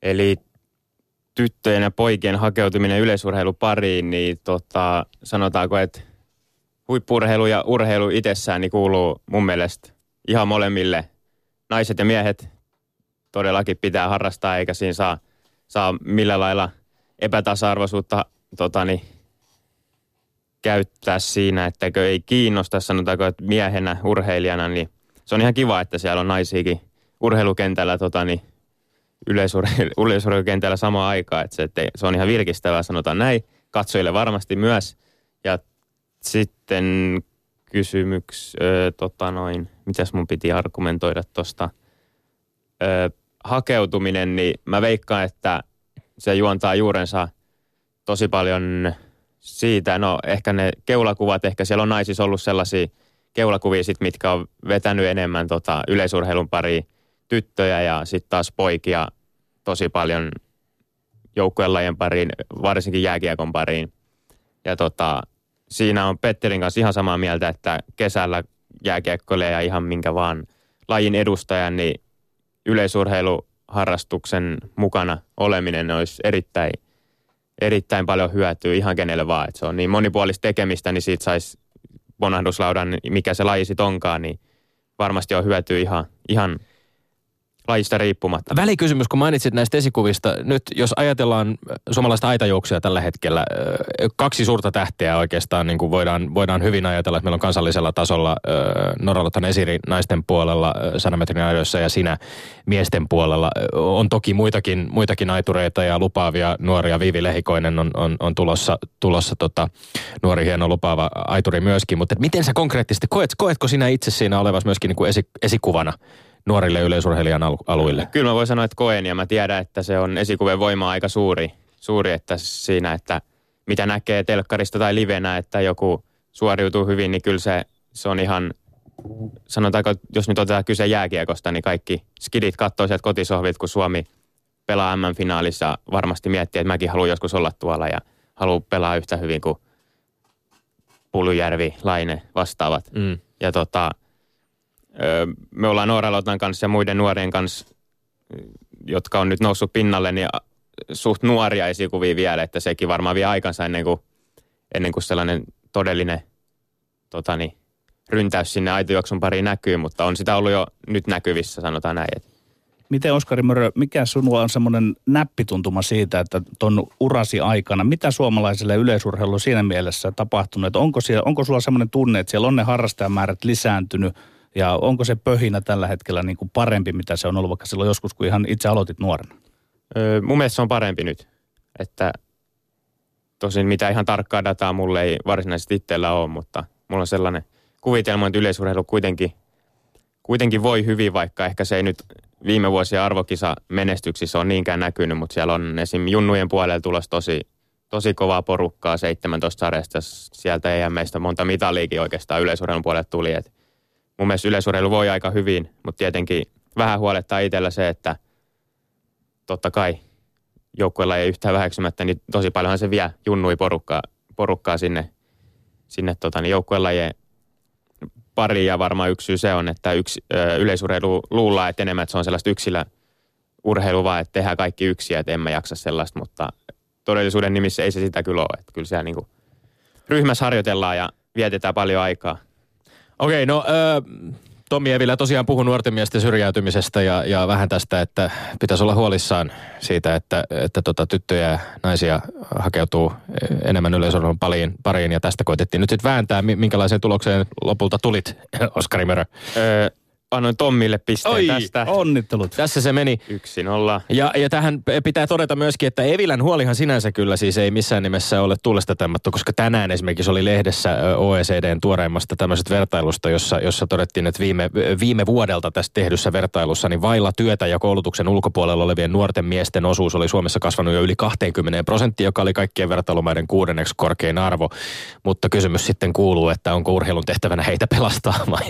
eli tyttöjen ja poikien hakeutuminen yleisurheilupariin, niin tota, sanotaanko, että huippurheilu ja urheilu itsessään niin kuuluu mun mielestä ihan molemmille. Naiset ja miehet todellakin pitää harrastaa, eikä siinä saa, saa millä lailla epätasa-arvoisuutta tota, niin, käyttää siinä, että ei kiinnosta, sanotaanko, että miehenä, urheilijana, niin se on ihan kiva, että siellä on naisiakin urheilukentällä tota, niin (laughs) yleisurheilukentällä samaan aikaan. Että se, että se on ihan virkistävää, sanotaan näin. Katsojille varmasti myös. Ja sitten kysymyks, ö, tota noin, mitäs mun piti argumentoida tuosta hakeutuminen, niin mä veikkaan, että se juontaa juurensa tosi paljon siitä, no ehkä ne keulakuvat, ehkä siellä on naisissa ollut sellaisia – keulakuvia, sit, mitkä on vetänyt enemmän tota, yleisurheilun pari tyttöjä ja sitten taas poikia tosi paljon joukkueen lajien pariin, varsinkin jääkiekon pariin. Ja tota, siinä on Petterin kanssa ihan samaa mieltä, että kesällä jääkiekkoille ja ihan minkä vaan lajin edustajan, niin yleisurheiluharrastuksen mukana oleminen olisi erittäin, erittäin paljon hyötyä ihan kenelle vaan. Että se on niin monipuolista tekemistä, niin siitä saisi ponahduslaudan, mikä se laji sitten onkaan, niin varmasti on hyötyä ihan, ihan lajista riippumatta. Välikysymys, kun mainitsit näistä esikuvista. Nyt jos ajatellaan suomalaista aitajuoksia tällä hetkellä, kaksi suurta tähteä oikeastaan niin kuin voidaan, voidaan hyvin ajatella, että meillä on kansallisella tasolla Noralotan Esiri naisten puolella, sanametrin aidoissa ja sinä miesten puolella. On toki muitakin, muitakin aitureita ja lupaavia nuoria. Viivi Lehikoinen on, on, on tulossa, tulossa tota, nuori hieno lupaava aituri myöskin. Mutta miten sä konkreettisesti koet, koetko sinä itse siinä olevas myöskin niin kuin esi, esikuvana nuorille yleisurheilijan aluille? Kyllä mä voin sanoa, että koen ja mä tiedän, että se on esikuvien voima aika suuri, suuri että siinä, että mitä näkee telkkarista tai livenä, että joku suoriutuu hyvin, niin kyllä se, se on ihan, sanotaanko, jos nyt otetaan kyse jääkiekosta, niin kaikki skidit katsoo sieltä kotisohvit, kun Suomi pelaa M-finaalissa, varmasti miettii, että mäkin haluan joskus olla tuolla ja haluan pelaa yhtä hyvin kuin Pulujärvi, Laine, vastaavat. Mm. Ja tota, me ollaan Nooralotan kanssa ja muiden nuorien kanssa, jotka on nyt noussut pinnalle, niin suht nuoria esikuvia vielä, että sekin varmaan vie aikansa ennen kuin, ennen kuin sellainen todellinen totani, ryntäys sinne aitojuoksun pariin näkyy, mutta on sitä ollut jo nyt näkyvissä, sanotaan näin. Miten Oskari Mörö, mikä sinulla on semmoinen näppituntuma siitä, että tuon urasi aikana, mitä suomalaiselle yleisurheilulle siinä mielessä tapahtunut? Että onko, siellä, onko sulla semmoinen tunne, että siellä on ne harrastajamäärät lisääntynyt – ja onko se pöhinä tällä hetkellä niin kuin parempi, mitä se on ollut vaikka silloin joskus, kun ihan itse aloitit nuorena? Öö, mun mielestä se on parempi nyt. Että tosin mitä ihan tarkkaa dataa mulle ei varsinaisesti itsellä ole, mutta mulla on sellainen kuvitelma, että yleisurheilu kuitenkin, kuitenkin voi hyvin, vaikka ehkä se ei nyt viime vuosien arvokisa menestyksissä on niinkään näkynyt, mutta siellä on esim. junnujen puolella tulossa tosi, tosi kovaa porukkaa 17 sarjasta. Sieltä ei meistä monta mitaliikin oikeastaan yleisurheilun puolelle tuli. Et mun mielestä yleisurheilu voi aika hyvin, mutta tietenkin vähän huolettaa itsellä se, että totta kai joukkueella ei yhtään väheksymättä, niin tosi paljonhan se vie junnui porukkaa, porukkaa sinne, sinne tota, niin joukkuelajien pari ja varmaan yksi syy se on, että yksi, ö, yleisurheilu luullaan, että enemmän että se on sellaista yksilö urheilu vaan, että tehdään kaikki yksiä, että emme jaksa sellaista, mutta todellisuuden nimissä ei se sitä kyllä ole. Että kyllä siellä niin kuin ryhmässä harjoitellaan ja vietetään paljon aikaa. Okei, no äh, Tommi Evilä tosiaan puhui nuorten miesten syrjäytymisestä ja, ja vähän tästä, että pitäisi olla huolissaan siitä, että, että tota, tyttöjä ja naisia hakeutuu enemmän yleisurheilun pariin, pariin ja tästä koitettiin nyt sitten vääntää. Minkälaiseen tulokseen lopulta tulit, Oskari Mörö? Öö, annoin Tommille pisteen Oi, tästä. Onnittelut. Tässä se meni. Yksi nolla. Ja, ja tähän pitää todeta myöskin, että Evilän huolihan sinänsä kyllä siis ei missään nimessä ole tuulesta temmattu, koska tänään esimerkiksi oli lehdessä OECDn tuoreimmasta tämmöisestä vertailusta, jossa, jossa todettiin, että viime, viime vuodelta tästä tehdyssä vertailussa niin vailla työtä ja koulutuksen ulkopuolella olevien nuorten miesten osuus oli Suomessa kasvanut jo yli 20 prosenttia, joka oli kaikkien vertailumaiden kuudenneksi korkein arvo. Mutta kysymys sitten kuuluu, että onko urheilun tehtävänä heitä pelastaa vai,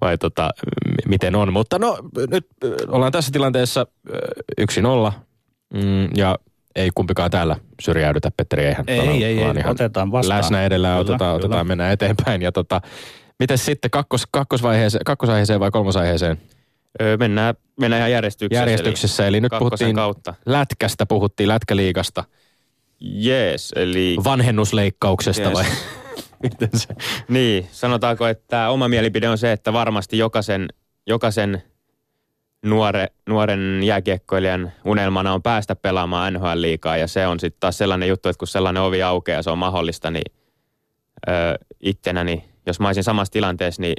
vai tota, miten on. Mutta no nyt ö, ollaan tässä tilanteessa ö, yksi nolla mm, ja ei kumpikaan täällä syrjäydytä, Petteri, eihän. Ei, Ollaan- ei, ei, ollaan ihan otetaan vastaan. Läsnä edellä, Kyllä, otetaan, kyllä. otetaan, mennään eteenpäin. Ja tota, miten sitten kakkos, kakkosvaiheeseen, kakkosaiheeseen vai kolmosaiheeseen Öö, mennään, mennään ihan järjestyksessä. järjestyksessä? Eli, nyt kakkosen puhuttiin kautta. lätkästä, puhuttiin lätkäliigasta, Jees, eli vanhennusleikkauksesta Yes. vai (laughs) miten se? niin, sanotaanko, että oma mielipide on se, että varmasti jokaisen, jokaisen nuore, nuoren jääkiekkoilijan unelmana on päästä pelaamaan NHL-liikaa ja se on sitten taas sellainen juttu, että kun sellainen ovi aukeaa ja se on mahdollista, niin ö, ittenäni, jos mä olisin samassa tilanteessa, niin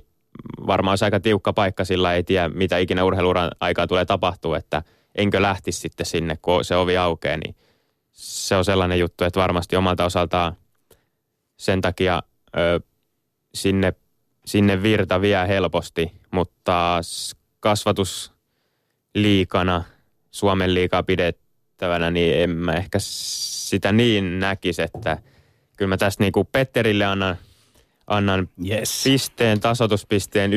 varmaan olisi aika tiukka paikka sillä ei tiedä, mitä ikinä urheiluuran aikaa tulee tapahtua, että enkö lähtisi sitten sinne, kun se ovi aukeaa, niin se on sellainen juttu, että varmasti omalta osaltaan sen takia ö, sinne, sinne virta vie helposti, mutta kasvatusliikana, Suomen liikaa pidettävänä, niin en mä ehkä sitä niin näkisi, että kyllä mä tästä niin kuin Petterille annan, annan Yes. pisteen, tasoituspisteen 1-1.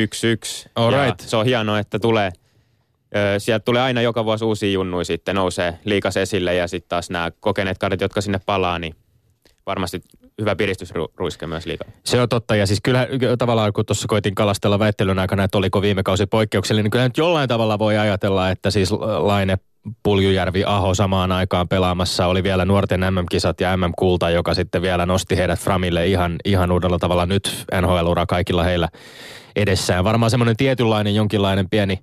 All Ja right. Se on hienoa, että tulee, ö, sieltä tulee aina joka vuosi uusia junnuja sitten nousee liikas esille ja sitten taas nämä kokeneet kadet, jotka sinne palaa, niin varmasti hyvä piristysruiske myös liikaa. Se on totta, ja siis kyllä tavallaan kun tuossa koitin kalastella väittelyn aikana, että oliko viime kausi poikkeuksellinen, niin kyllä nyt jollain tavalla voi ajatella, että siis Laine, Puljujärvi, Aho samaan aikaan pelaamassa oli vielä nuorten MM-kisat ja MM-kulta, joka sitten vielä nosti heidät Framille ihan, ihan uudella tavalla nyt NHL-ura kaikilla heillä edessään. Varmaan semmoinen tietynlainen jonkinlainen pieni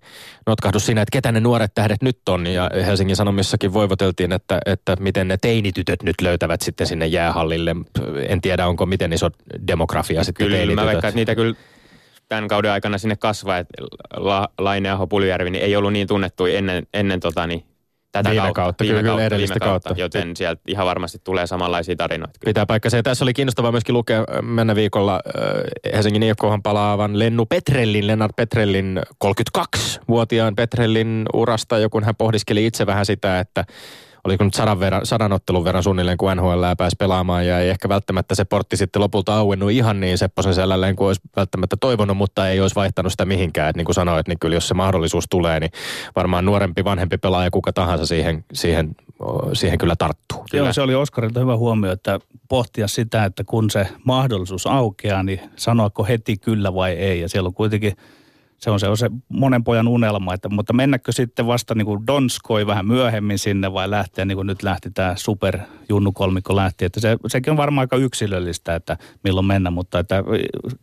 notkahdus siinä, että ketä ne nuoret tähdet nyt on. Ja Helsingin Sanomissakin voivoteltiin, että, että miten ne teinitytöt nyt löytävät sitten sinne jäähallille. En tiedä, onko miten iso demografia sitten Kyllä mä teinitytöt. veikkaan, että niitä kyllä tämän kauden aikana sinne kasvaa, että La, Laine, Puljujärvi niin ei ollut niin tunnettu ennen, ennen tota, niin, tätä Viime kautta, kautta, viime kyllä, kautta, edellistä viime kautta, kautta. joten sieltä ihan varmasti tulee samanlaisia tarinoita. Kyllä. Pitää paikkansa. Ja tässä oli kiinnostavaa myöskin lukea äh, mennä viikolla äh, Helsingin IFKhan palaavan Lennu Petrellin, Lennart Petrellin 32-vuotiaan Petrellin urasta, ja kun hän pohdiskeli itse vähän sitä, että oliko nyt sadan, verran, sadan ottelun verran suunnilleen, kun NHL pääsi pelaamaan, ja ei ehkä välttämättä se portti sitten lopulta auennut ihan niin Sepposen selälleen kuin olisi välttämättä toivonut, mutta ei olisi vaihtanut sitä mihinkään. Et niin kuin sanoit, niin kyllä jos se mahdollisuus tulee, niin varmaan nuorempi, vanhempi pelaaja, kuka tahansa siihen, siihen, siihen kyllä tarttuu. Joo, se oli Oskarilta hyvä huomio, että pohtia sitä, että kun se mahdollisuus aukeaa, niin sanoako heti kyllä vai ei. Ja siellä on kuitenkin, se on se, on se monen pojan unelma, että, mutta mennäkö sitten vasta niin kuin Donskoi vähän myöhemmin sinne vai lähteä niin kuin nyt lähti tämä super Junnu kolmikko lähti. Että se, sekin on varmaan aika yksilöllistä, että milloin mennä, mutta että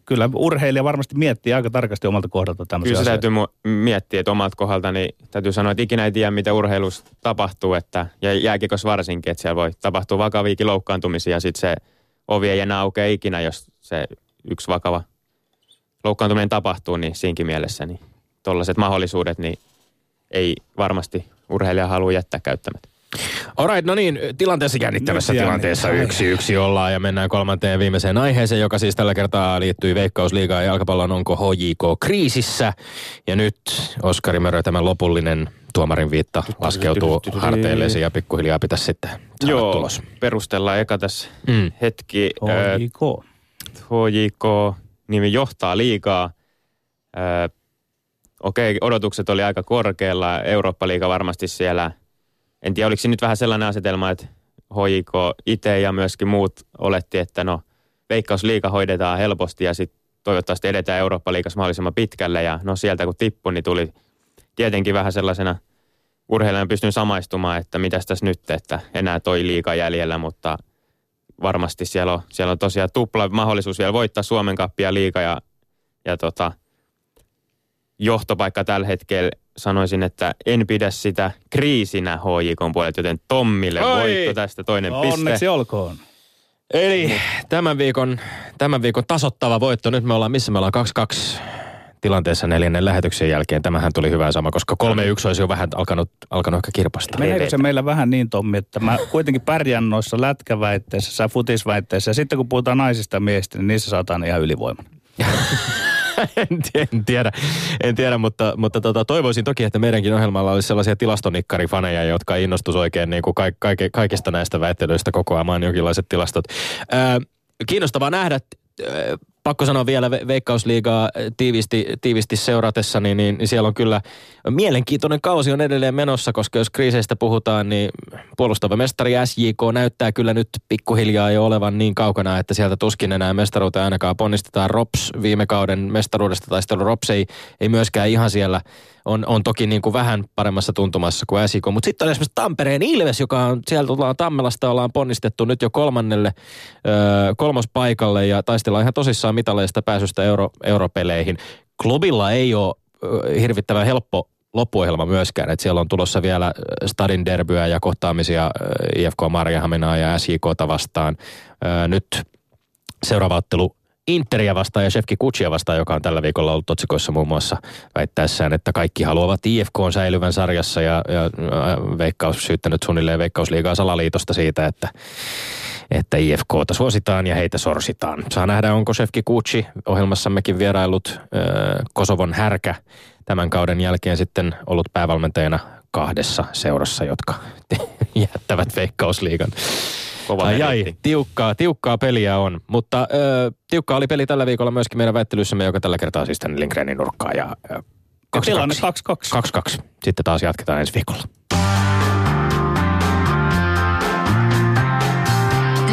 kyllä urheilija varmasti miettii aika tarkasti omalta kohdalta tämmöisiä Kyllä se asioita. täytyy miettiä, että omalta kohdalta, niin täytyy sanoa, että ikinä ei tiedä, mitä urheilussa tapahtuu, että, ja jääkikossa varsinkin, että siellä voi tapahtua vakaviakin loukkaantumisia, ja sitten se ovi ei enää aukea ikinä, jos se yksi vakava loukkaantuminen tapahtuu, niin siinkin mielessä, niin tuollaiset mahdollisuudet, niin ei varmasti urheilija halua jättää käyttämättä. Alright, no niin, tilanteessa jännittävässä Nyt tilanteessa yksi yksi ollaan ja mennään kolmanteen viimeiseen aiheeseen, joka siis tällä kertaa liittyy Veikkausliigaan ja jalkapallon onko HJK kriisissä. Ja nyt Oskari Mörö, tämä lopullinen tuomarin viitta laskeutuu harteillesi ja pikkuhiljaa pitäisi sitten saada Joo, tulos. perustellaan eka tässä Mm. hetki. HJK. HJK nimi johtaa liikaa. Ö, Okei, odotukset oli aika korkealla. Eurooppa-liiga varmasti siellä. En tiedä, oliko se nyt vähän sellainen asetelma, että HJK itse ja myöskin muut oletti, että no veikkausliiga hoidetaan helposti ja sitten toivottavasti edetään Eurooppa-liigassa mahdollisimman pitkälle. Ja no sieltä kun tippui, niin tuli tietenkin vähän sellaisena urheilijana pystyn samaistumaan, että mitäs tässä nyt, että enää toi liiga jäljellä, mutta varmasti siellä on, siellä on tosiaan tupla mahdollisuus vielä voittaa Suomen kappia liiga ja, ja tota, johtopaikka tällä hetkellä sanoisin, että en pidä sitä kriisinä HJK puolelta, joten Tommille Oi! voitto tästä toinen piste. Onneksi olkoon. Eli tämän viikon, tämän viikon tasottava voitto, nyt me ollaan, missä me ollaan 2-2 tilanteessa neljännen lähetyksen jälkeen. Tämähän tuli hyvä sama, koska 3-1 olisi jo vähän alkanut, alkanut ehkä kirpasta. Meneekö se meillä vähän niin, Tommi, että mä kuitenkin pärjään noissa lätkäväitteissä, sä futisväitteissä, ja sitten kun puhutaan naisista miehistä, niin niissä saataan ihan ylivoiman. (laughs) en, tiedä, en tiedä, mutta, mutta tota, toivoisin toki, että meidänkin ohjelmalla olisi sellaisia tilastonikkarifaneja, jotka innostus oikein niin kuin ka, ka, kaikista näistä väittelyistä kokoamaan jonkinlaiset tilastot. Ää, kiinnostavaa nähdä pakko sanoa vielä Veikkausliigaa tiivisti, tiivisti seuratessa, niin, niin siellä on kyllä mielenkiintoinen kausi on edelleen menossa, koska jos kriiseistä puhutaan, niin puolustava mestari SJK näyttää kyllä nyt pikkuhiljaa jo olevan niin kaukana, että sieltä tuskin enää mestaruuteen ainakaan ponnistetaan. Rops viime kauden mestaruudesta taistelu Rops ei, ei myöskään ihan siellä on, on toki niin kuin vähän paremmassa tuntumassa kuin SIK. Mutta sitten on esimerkiksi Tampereen Ilves, joka on sieltä ollaan Tammelasta ollaan ponnistettu nyt jo kolmannelle öö, kolmospaikalle ja taistellaan ihan tosissaan mitaleista pääsystä euro, europeleihin. Klubilla ei ole hirvittävän helppo loppuohjelma myöskään. että siellä on tulossa vielä Stadin derbyä ja kohtaamisia IFK Marjahaminaa ja SJKta vastaan. Nyt seuraava ottelu Interia vastaan ja Shefki Kutsia vastaan, joka on tällä viikolla ollut otsikoissa muun muassa väittäessään, että kaikki haluavat IFK säilyvän sarjassa ja, ja Veikkaus syyttänyt suunnilleen Veikkausliigaa salaliitosta siitä, että että IFKta suositaan ja heitä sorsitaan. Saa nähdä, onko Shefki Kutsi ohjelmassammekin vierailut äh, Kosovon härkä tämän kauden jälkeen sitten ollut päävalmentajana kahdessa seurassa, jotka (laughs) jättävät Veikkausliigan Kova ai, ai, tiukkaa, tiukkaa peliä on. Mutta ö, tiukkaa oli peli tällä viikolla myöskin meidän väittelyssämme, joka tällä kertaa siis tänne Lindgrenin nurkkaan. Ja, ja 2-2. 2-2. Sitten taas jatketaan ensi viikolla.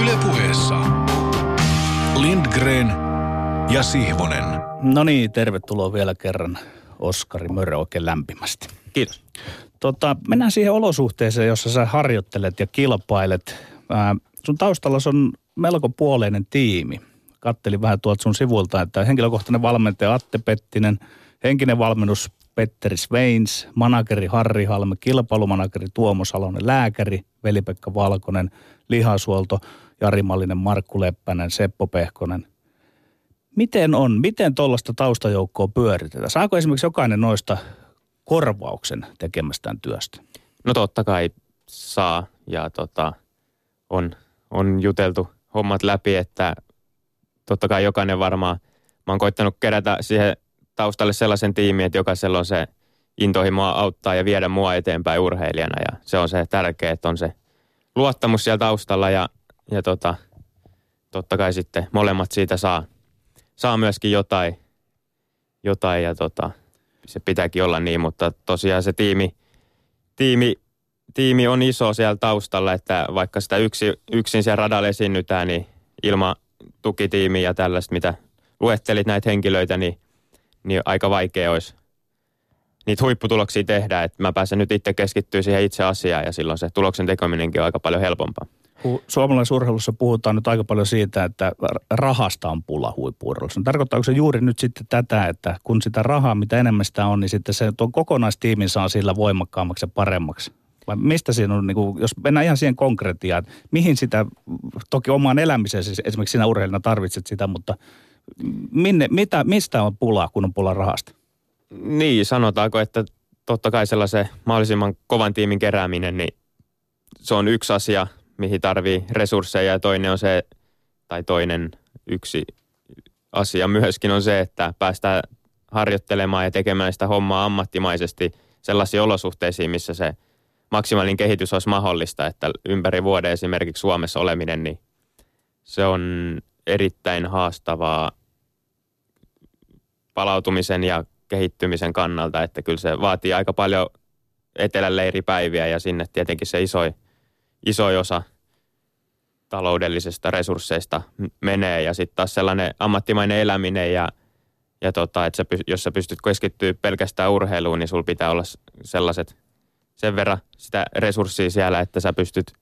Ylepuheessa Lindgren ja Sihvonen. No niin, tervetuloa vielä kerran Oskari Mörö oikein lämpimästi. Kiitos. Tota, mennään siihen olosuhteeseen, jossa sä harjoittelet ja kilpailet ää, sun taustalla on melko puoleinen tiimi. Kattelin vähän tuolta sun sivulta, että henkilökohtainen valmentaja Atte Pettinen, henkinen valmennus Petteri Sveins, manageri Harri Halme, kilpailumanageri Tuomo Salonen, lääkäri Veli-Pekka Valkonen, lihasuolto Jari Mallinen, Markku Leppänen, Seppo Pehkonen. Miten on, miten tuollaista taustajoukkoa pyöritetään? Saako esimerkiksi jokainen noista korvauksen tekemästään työstä? No totta kai saa ja tota, on, on juteltu hommat läpi, että totta kai jokainen varmaan, mä oon koittanut kerätä siihen taustalle sellaisen tiimin, että jokaisella on se intohimo auttaa ja viedä mua eteenpäin urheilijana. Ja se on se tärkeä, että on se luottamus siellä taustalla ja, ja tota, totta kai sitten molemmat siitä saa, saa myöskin jotain, jotain ja tota, se pitääkin olla niin, mutta tosiaan se tiimi, tiimi tiimi on iso siellä taustalla, että vaikka sitä yksi, yksin siellä radalla esiinnytään, niin ilman tukitiimiä ja tällaista, mitä luettelit näitä henkilöitä, niin, niin aika vaikea olisi niitä huipputuloksia tehdä. Että mä pääsen nyt itse keskittyä siihen itse asiaan ja silloin se tuloksen tekeminenkin on aika paljon helpompaa. Suomalaisurheilussa puhutaan nyt aika paljon siitä, että rahasta on pula huippuurheilussa. Tarkoittaako se juuri nyt sitten tätä, että kun sitä rahaa, mitä enemmän sitä on, niin sitten se tuon kokonaistiimin saa sillä voimakkaammaksi ja paremmaksi? Vai mistä siinä on, niin kuin, jos mennään ihan siihen konkretiaan, mihin sitä, toki omaan elämiseen siis esimerkiksi sinä urheilijana tarvitset sitä, mutta minne, mitä, mistä on pulaa, kun on pula rahasta? Niin, sanotaanko, että totta kai sellaisen mahdollisimman kovan tiimin kerääminen, niin se on yksi asia, mihin tarvii resursseja ja toinen on se, tai toinen yksi asia myöskin on se, että päästään harjoittelemaan ja tekemään sitä hommaa ammattimaisesti sellaisiin olosuhteisiin, missä se – maksimaalinen kehitys olisi mahdollista, että ympäri vuoden esimerkiksi Suomessa oleminen, niin se on erittäin haastavaa palautumisen ja kehittymisen kannalta, että kyllä se vaatii aika paljon eteläleiripäiviä ja sinne tietenkin se iso, iso osa taloudellisesta resursseista menee. Ja sitten taas sellainen ammattimainen eläminen ja, ja tota, että sä, jos sä pystyt keskittyä pelkästään urheiluun, niin sulla pitää olla sellaiset sen verran sitä resurssia siellä, että sä pystyt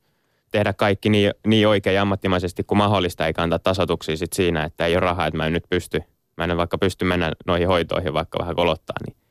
tehdä kaikki niin, niin oikein ja ammattimaisesti kuin mahdollista, eikä antaa tasotuksia sit siinä, että ei ole rahaa, että mä en nyt pysty, mä en vaikka pysty mennä noihin hoitoihin vaikka vähän kolottaa, niin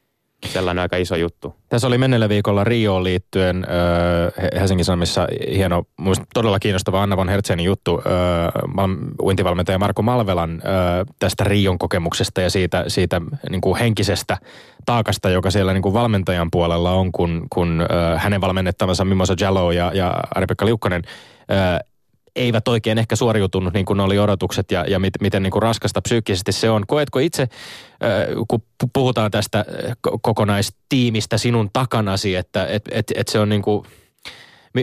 sellainen aika iso juttu. Tässä oli menneellä viikolla Rioon liittyen äh, Helsingin Sanomissa hieno, muista todella kiinnostava Anna von Hertzenin juttu äh, uintivalmentaja Marko Malvelan äh, tästä Rion kokemuksesta ja siitä, siitä niin kuin henkisestä taakasta, joka siellä niin kuin valmentajan puolella on, kun, kun äh, hänen valmennettavansa Mimosa Jallo ja, ja Ari-Pekka Liukkonen äh, eivät oikein ehkä suoriutunut niin kuin oli odotukset ja, ja mit, miten niin kuin raskasta psyykkisesti se on. Koetko itse, kun puhutaan tästä kokonaistiimistä sinun takanasi, että et, et, et se on niin kuin,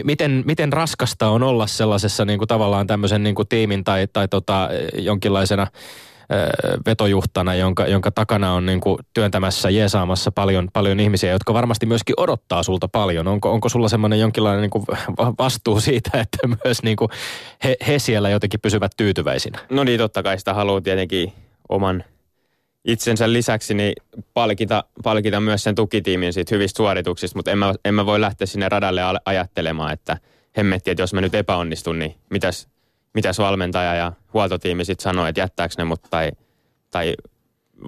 miten, miten raskasta on olla sellaisessa niin kuin tavallaan tämmöisen niin kuin tiimin tai, tai tota, jonkinlaisena – vetojuhtana, jonka, jonka takana on niin kuin työntämässä, jeesaamassa paljon, paljon ihmisiä, jotka varmasti myöskin odottaa sulta paljon. Onko, onko sulla semmoinen jonkinlainen niin kuin vastuu siitä, että (laughs) myös niin kuin he, he siellä jotenkin pysyvät tyytyväisinä? No niin, totta kai sitä haluaa tietenkin oman itsensä lisäksi niin palkita, palkita myös sen tukitiimin siitä hyvistä suorituksista, mutta en mä, en mä voi lähteä sinne radalle ajattelemaan, että hemmetti, että jos mä nyt epäonnistun, niin mitäs, mitäs valmentaja ja huoltotiimi sitten sanoo, että jättääkö ne mut tai, tai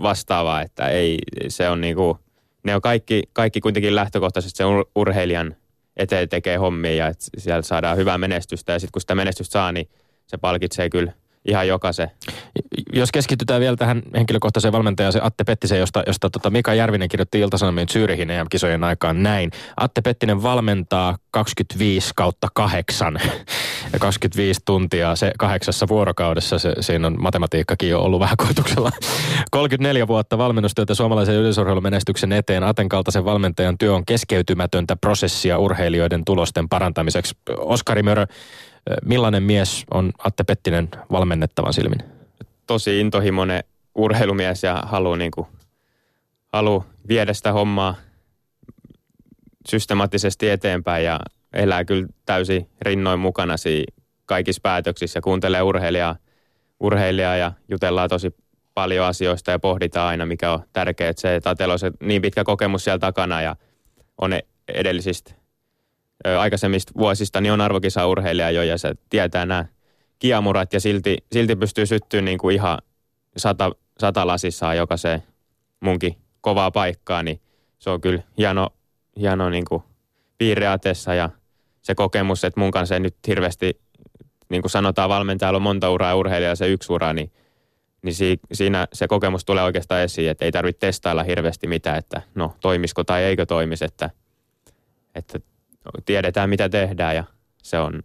vastaavaa, että ei, se on niinku, ne on kaikki, kaikki kuitenkin lähtökohtaisesti sen urheilijan eteen tekee hommia ja että siellä saadaan hyvää menestystä ja sitten kun sitä menestystä saa, niin se palkitsee kyllä ihan jokaisen. Jos keskitytään vielä tähän henkilökohtaiseen valmentajaan, se Atte Pettisen, josta, josta tota Mika Järvinen kirjoitti Ilta-Sanomien Zyrihin EM-kisojen aikaan näin. Atte Pettinen valmentaa 25 kautta 8 ja 25 tuntia se kahdeksassa vuorokaudessa. Se, siinä on matematiikkakin jo ollut vähän koetuksella. 34 vuotta valmennustyötä suomalaisen yleisurheilumenestyksen eteen. Aten kaltaisen valmentajan työ on keskeytymätöntä prosessia urheilijoiden tulosten parantamiseksi. Oskari Mörö, Millainen mies on Atte Pettinen valmennettavan silmin? Tosi intohimoinen urheilumies ja haluaa niin halu viedä sitä hommaa systemaattisesti eteenpäin ja elää kyllä täysin rinnoin mukana kaikissa päätöksissä kuuntelee urheilijaa, urheilijaa ja jutellaan tosi paljon asioista ja pohditaan aina, mikä on tärkeää. Se, että on se niin pitkä kokemus siellä takana ja on edellisistä aikaisemmista vuosista, niin on arvokisa-urheilija jo ja se tietää nämä kiamurat ja silti, silti pystyy syttyä niin kuin ihan sata, sata lasissaan jokaiseen munkin kovaa paikkaa, niin se on kyllä hieno, hieno niin kuin piirre ja se kokemus, että mun kanssa ei nyt hirveästi, niin kuin sanotaan valmentajalla on monta uraa ja urheilijalla se yksi ura, niin, niin si, siinä se kokemus tulee oikeastaan esiin, että ei tarvitse testailla hirveästi mitään, että no toimisiko tai eikö toimisi, että, että tiedetään mitä tehdään ja se on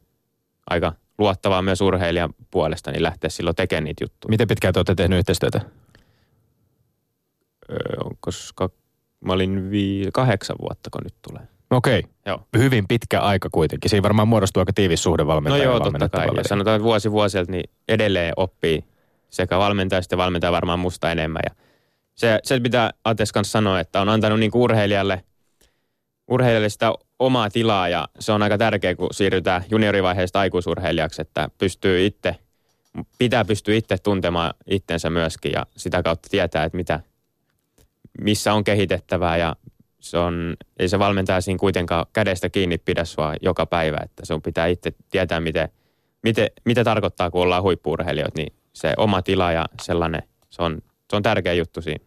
aika luottavaa myös urheilijan puolesta, niin lähteä silloin tekemään niitä juttuja. Miten pitkään te olette tehnyt yhteistyötä? Öö, koska mä olin vii, kahdeksan vuotta, kun nyt tulee. Okei. Okay. Joo. Hyvin pitkä aika kuitenkin. Siinä varmaan muodostuu aika tiivis suhde valmentajan No joo, totta kai. Ja sanotaan, että vuosi vuosilta niin edelleen oppii sekä valmentaja että valmentaja varmaan musta enemmän. Ja se, se pitää Ates kanssa sanoa, että on antanut niin urheilijalle, urheilijalle sitä omaa tilaa ja se on aika tärkeä, kun siirrytään juniorivaiheesta aikuisurheilijaksi, että pystyy itse, pitää pystyä itse tuntemaan itsensä myöskin ja sitä kautta tietää, että mitä, missä on kehitettävää ja se on, ei se valmentaja siinä kuitenkaan kädestä kiinni pidä sua joka päivä, että sun pitää itse tietää, miten, miten, mitä tarkoittaa, kun ollaan huippuurheilijoita, niin se oma tila ja sellainen, se on, se on tärkeä juttu siinä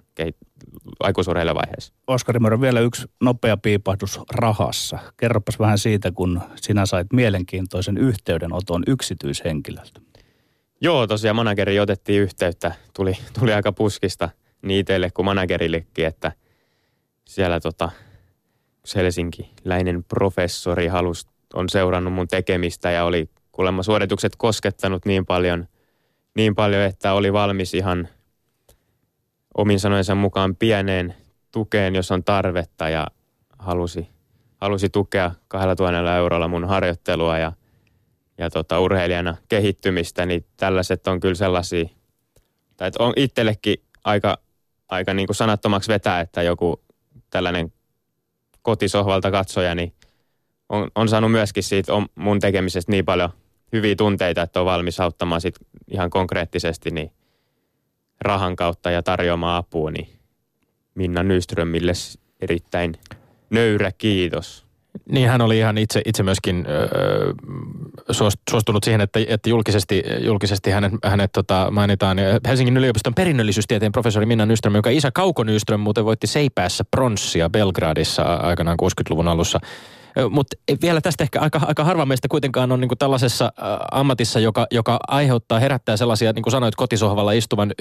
aikuisurheiluvaiheessa. Oskari Mörö, vielä yksi nopea piipahdus rahassa. Kerropas vähän siitä, kun sinä sait mielenkiintoisen yhteydenoton yksityishenkilöltä. Joo, tosiaan manageri otettiin yhteyttä. Tuli, tuli aika puskista niin itselle kuin managerillekin, että siellä tota, Helsinki-läinen professori halus, on seurannut mun tekemistä ja oli kuulemma suoritukset koskettanut niin paljon, niin paljon, että oli valmis ihan – omin sanojensa mukaan pieneen tukeen, jos on tarvetta ja halusi, halusi tukea 2000 eurolla mun harjoittelua ja, ja tota, urheilijana kehittymistä, niin tällaiset on kyllä sellaisia, tai on itsellekin aika, aika niin kuin sanattomaksi vetää, että joku tällainen kotisohvalta katsoja, niin on, on saanut myöskin siitä on mun tekemisestä niin paljon hyviä tunteita, että on valmis auttamaan sit ihan konkreettisesti, niin rahan kautta ja tarjoamaan apua, niin Minna Nyströmille erittäin nöyrä kiitos. Niin hän oli ihan itse, itse myöskin öö, suostunut siihen, että, että julkisesti, julkisesti hänet, hänet tota, mainitaan Helsingin yliopiston perinnöllisyystieteen professori Minna Nyström, joka isä Kauko Nyström muuten voitti Seipäässä pronssia Belgradissa aikanaan 60-luvun alussa. Mutta vielä tästä ehkä aika, aika harva meistä kuitenkaan on niin kuin tällaisessa ammatissa, joka, joka aiheuttaa, herättää sellaisia, niin kuin sanoit, kotisohvalla istuvan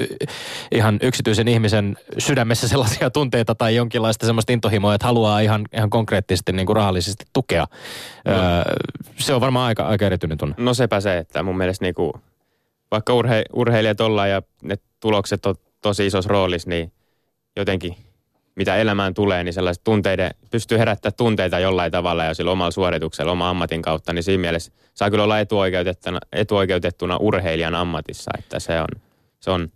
ihan yksityisen ihmisen sydämessä (laughs) sellaisia tunteita tai jonkinlaista semmoista intohimoa, että haluaa ihan, ihan konkreettisesti niin kuin rahallisesti tukea. No. se on varmaan aika, aika erityinen tunne. No sepä se, että mun mielestä niin kuin, vaikka urhe, urheilijat ollaan ja ne tulokset on tosi isossa roolissa, niin jotenkin – mitä elämään tulee, niin sellaiset tunteiden, pystyy herättämään tunteita jollain tavalla ja sillä omalla suorituksella, oma ammatin kautta, niin siinä mielessä saa kyllä olla etuoikeutettuna, etuoikeutettuna urheilijan ammatissa, että se on, se on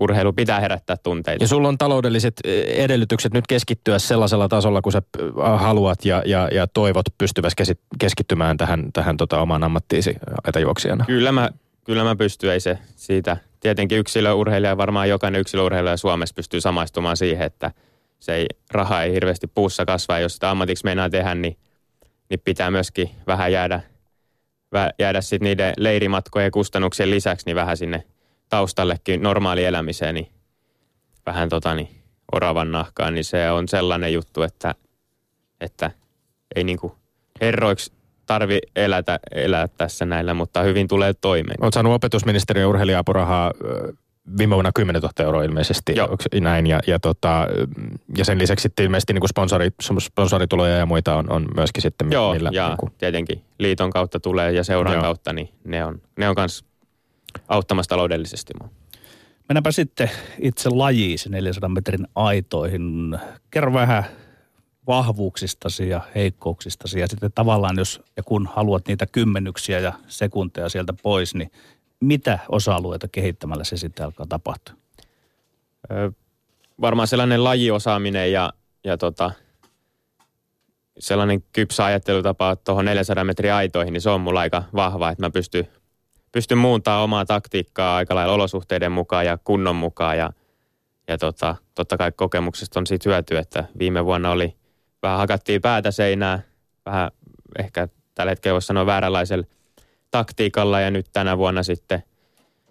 urheilu pitää herättää tunteita. Ja sulla on taloudelliset e, edellytykset nyt keskittyä sellaisella tasolla, kun sä haluat ja, ja, ja toivot pystyväs keskittymään tähän, tähän tota, omaan ammattiisi etäjuoksijana. Kyllä mä, kyllä mä pystyn, ei se siitä. Tietenkin yksilöurheilija, varmaan jokainen yksilöurheilija Suomessa pystyy samaistumaan siihen, että – se ei, raha ei hirveästi puussa kasva. Jos sitä ammatiksi meinaa tehdä, niin, niin pitää myöskin vähän jäädä, jäädä sit niiden leirimatkojen kustannuksien lisäksi niin vähän sinne taustallekin normaali elämiseen, niin vähän tota, niin, oravan nahkaan, niin se on sellainen juttu, että, että ei niinku herroiksi tarvi elätä, elää tässä näillä, mutta hyvin tulee toimeen. Olet saanut opetusministeriön urheilija-apurahaa viime vuonna 10 000 euroa ilmeisesti, Joo. näin, ja, ja, tota, ja sen lisäksi sitten ilmeisesti niin kuin sponsori, sponsorituloja ja muita on, on myöskin sitten. Joo, millä, ja niin kuin... tietenkin liiton kautta tulee ja seuran Joo. kautta, niin ne on, ne on kans auttamassa taloudellisesti mua. Mennäänpä sitten itse lajiin, 400 metrin aitoihin. Kerro vähän vahvuuksistasi ja heikkouksistasi ja sitten tavallaan jos ja kun haluat niitä kymmenyksiä ja sekunteja sieltä pois, niin mitä osa-alueita kehittämällä se sitten alkaa tapahtua? Ö, varmaan sellainen lajiosaaminen ja, ja tota, sellainen kypsä ajattelutapa tuohon 400 metriä aitoihin, niin se on mulla aika vahva, että mä pystyn, pystyn muuntaa omaa taktiikkaa aika lailla olosuhteiden mukaan ja kunnon mukaan ja, ja tota, totta kai kokemuksesta on siitä hyötyä, että viime vuonna oli vähän hakattiin päätä seinää, vähän ehkä tällä hetkellä voisi sanoa vääränlaisella taktiikalla ja nyt tänä vuonna sitten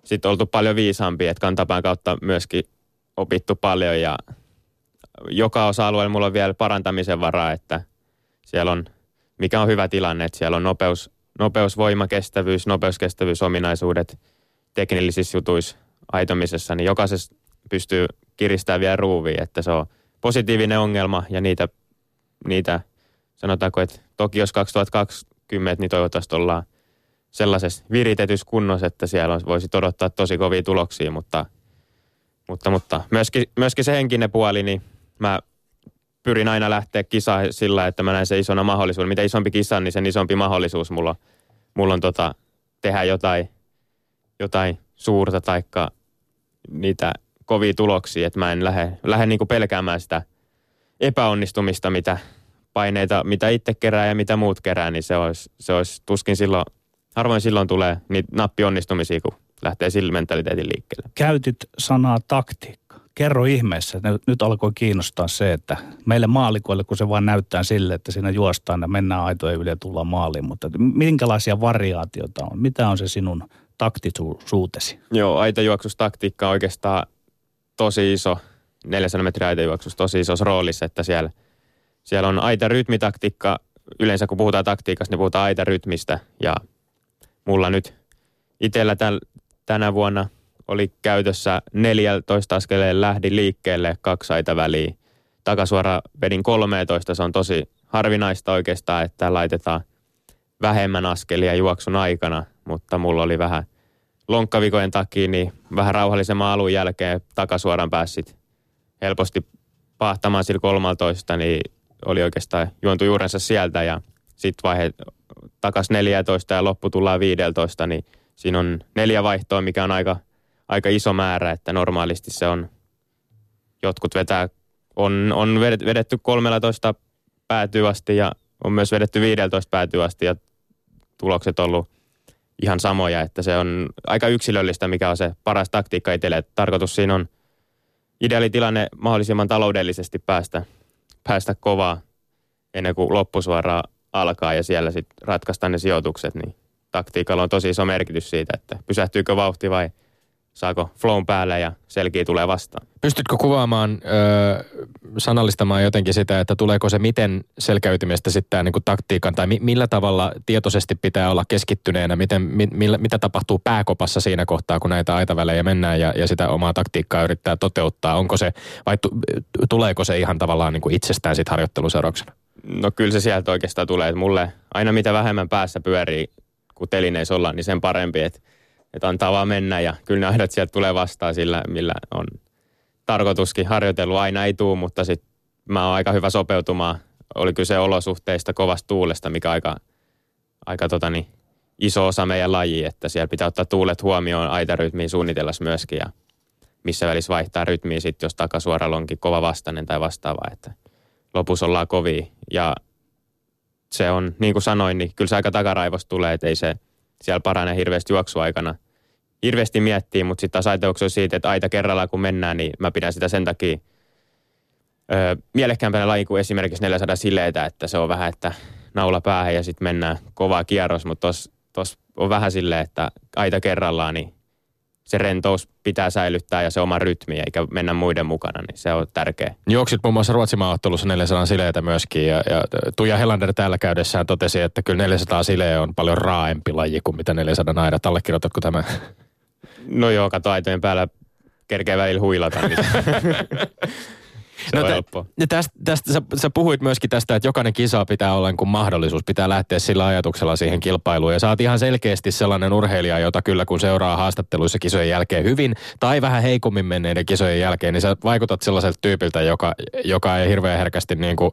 sit oltu paljon viisaampi, että kantapään kautta myöskin opittu paljon ja joka osa-alueella mulla on vielä parantamisen varaa, että siellä on, mikä on hyvä tilanne, että siellä on nopeus, nopeus voima, kestävyys, nopeuskestävyys, ominaisuudet teknillisissä jutuissa aitomisessa, niin jokaisessa pystyy kiristämään vielä ruuviin, että se on positiivinen ongelma ja niitä, niitä sanotaanko, että toki jos 2020, niin toivottavasti ollaan – sellaisessa viritetyssä kunnossa, että siellä voisi odottaa tosi kovia tuloksia, mutta, mutta, mutta myöskin, myöskin se henkinen puoli, niin mä pyrin aina lähteä kisaan sillä, että mä näen se isona mahdollisuus. Mitä isompi kisa, niin sen isompi mahdollisuus mulla, mulla on tota, tehdä jotain, jotain suurta taikka niitä kovia tuloksia, että mä en lähde, lähde niinku pelkäämään sitä epäonnistumista, mitä paineita, mitä itse kerää ja mitä muut kerää, niin se olisi, se olisi tuskin silloin harvoin silloin tulee niitä nappionnistumisia, kun lähtee sillä mentaliteetin liikkeelle. Käytit sanaa taktiikka. Kerro ihmeessä, että nyt alkoi kiinnostaa se, että meille maalikoille, kun se vaan näyttää sille, että siinä juostaan ja mennään aitojen yli ja tullaan maaliin, mutta minkälaisia variaatioita on? Mitä on se sinun taktisuutesi? Joo, aitajuoksustaktiikka on oikeastaan tosi iso, 400 metriä aitajuoksus tosi iso roolissa, että siellä, siellä on aita rytmitaktiikka, yleensä kun puhutaan taktiikasta, niin puhutaan aita rytmistä ja mulla nyt itsellä täl, tänä vuonna oli käytössä 14 askeleen lähdin liikkeelle kaksi aita väliin. Takasuora vedin 13, se on tosi harvinaista oikeastaan, että laitetaan vähemmän askelia juoksun aikana, mutta mulla oli vähän lonkkavikojen takia, niin vähän rauhallisemman alun jälkeen takasuoran pääsit helposti pahtamaan sillä 13, niin oli oikeastaan juontu juurensa sieltä ja sitten vaihe takas 14 ja loppu tullaan 15, niin siinä on neljä vaihtoa, mikä on aika, aika iso määrä, että normaalisti se on, jotkut vetää, on, on vedetty 13 päätyy asti ja on myös vedetty 15 päätyy asti ja tulokset ollut ihan samoja, että se on aika yksilöllistä, mikä on se paras taktiikka itselle. Tarkoitus siinä on ideaali tilanne mahdollisimman taloudellisesti päästä, päästä kovaa ennen kuin loppusuoraa alkaa ja siellä sitten ratkaistaan ne sijoitukset, niin taktiikalla on tosi iso merkitys siitä, että pysähtyykö vauhti vai saako flown päälle ja selkiä tulee vastaan. Pystytkö kuvaamaan, ö, sanallistamaan jotenkin sitä, että tuleeko se miten selkäytimestä sitten niinku taktiikan, tai mi, millä tavalla tietoisesti pitää olla keskittyneenä, miten, mi, millä, mitä tapahtuu pääkopassa siinä kohtaa, kun näitä aitavälejä mennään ja, ja sitä omaa taktiikkaa yrittää toteuttaa, onko se, vai tu, tuleeko se ihan tavallaan niinku itsestään sitten harjoitteluseurauksena? No kyllä se sieltä oikeastaan tulee, että mulle aina mitä vähemmän päässä pyörii, kun telineissä ollaan, niin sen parempi, että, että antaa vaan mennä ja kyllä ne aidat sieltä tulee vastaan sillä, millä on tarkoituskin harjoitellut. Aina ei tuu, mutta sitten mä oon aika hyvä sopeutumaan. Oli kyse olosuhteista, kovasta tuulesta, mikä aika, aika tota niin, iso osa meidän laji, että siellä pitää ottaa tuulet huomioon aitarytmiin suunnitellessa myöskin ja missä välissä vaihtaa rytmiä sitten, jos takasuoralla onkin kova vastainen tai vastaava, että lopussa ollaan kovia. Ja se on, niin kuin sanoin, niin kyllä se aika takaraivosta tulee, että ei se siellä parane hirveästi juoksuaikana. Hirveästi miettii, mutta sitten taas aitauksia siitä, että aita kerralla kun mennään, niin mä pidän sitä sen takia öö, mielekkäämpänä laji kuin esimerkiksi 400 sileitä, että se on vähän, että naula päähän ja sitten mennään kovaa kierros, mutta tuossa on vähän silleen, että aita kerrallaan, niin se rentous pitää säilyttää ja se oma rytmi, eikä mennä muiden mukana, niin se on tärkeä. Juoksit muun muassa Ruotsin maaottelussa 400 sileitä myöskin, ja, ja Tuija Helander täällä käydessään totesi, että kyllä 400 sileä on paljon raaempi laji kuin mitä 400 naidat. Allekirjoitatko tämä? No joo, kato aitojen päällä kerkeä välillä huilata, niin (laughs) no on te, tästä, tästä sä, sä, puhuit myöskin tästä, että jokainen kisa pitää olla kuin mahdollisuus, pitää lähteä sillä ajatuksella siihen kilpailuun. Ja sä oot ihan selkeästi sellainen urheilija, jota kyllä kun seuraa haastatteluissa kisojen jälkeen hyvin tai vähän heikommin menneiden kisojen jälkeen, niin sä vaikutat sellaiselta tyypiltä, joka, joka ei hirveän herkästi niin kuin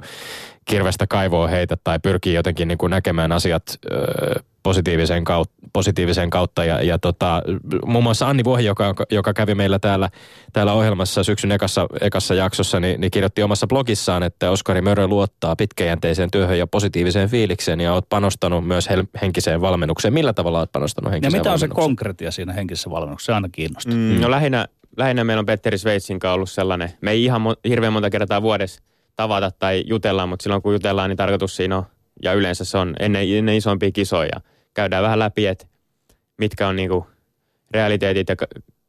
kirvestä kaivoa heitä tai pyrkii jotenkin niin kuin näkemään asiat ö, positiiviseen kautta, positiiviseen kautta. Ja, ja tota, muun muassa Anni Vuohi, joka, joka kävi meillä täällä, täällä ohjelmassa syksyn ekassa, ekassa jaksossa, niin, niin kirjoitti omassa blogissaan, että Oskari Mörö luottaa pitkäjänteiseen työhön ja positiiviseen fiilikseen ja olet panostanut myös hel- henkiseen valmennukseen. Millä tavalla olet panostanut henkiseen Ja mitä on se konkreettia siinä henkisessä valmennuksessa? Se aina kiinnostaa. Mm, no lähinnä, lähinnä meillä on Petteri Sveitsin kanssa ollut sellainen, me ei ihan mo- hirveän monta kertaa vuodessa tavata tai jutella, mutta silloin kun jutellaan, niin tarkoitus siinä on, ja yleensä se on ennen, ennen isompia kisoja – käydään vähän läpi, että mitkä on niinku realiteetit ja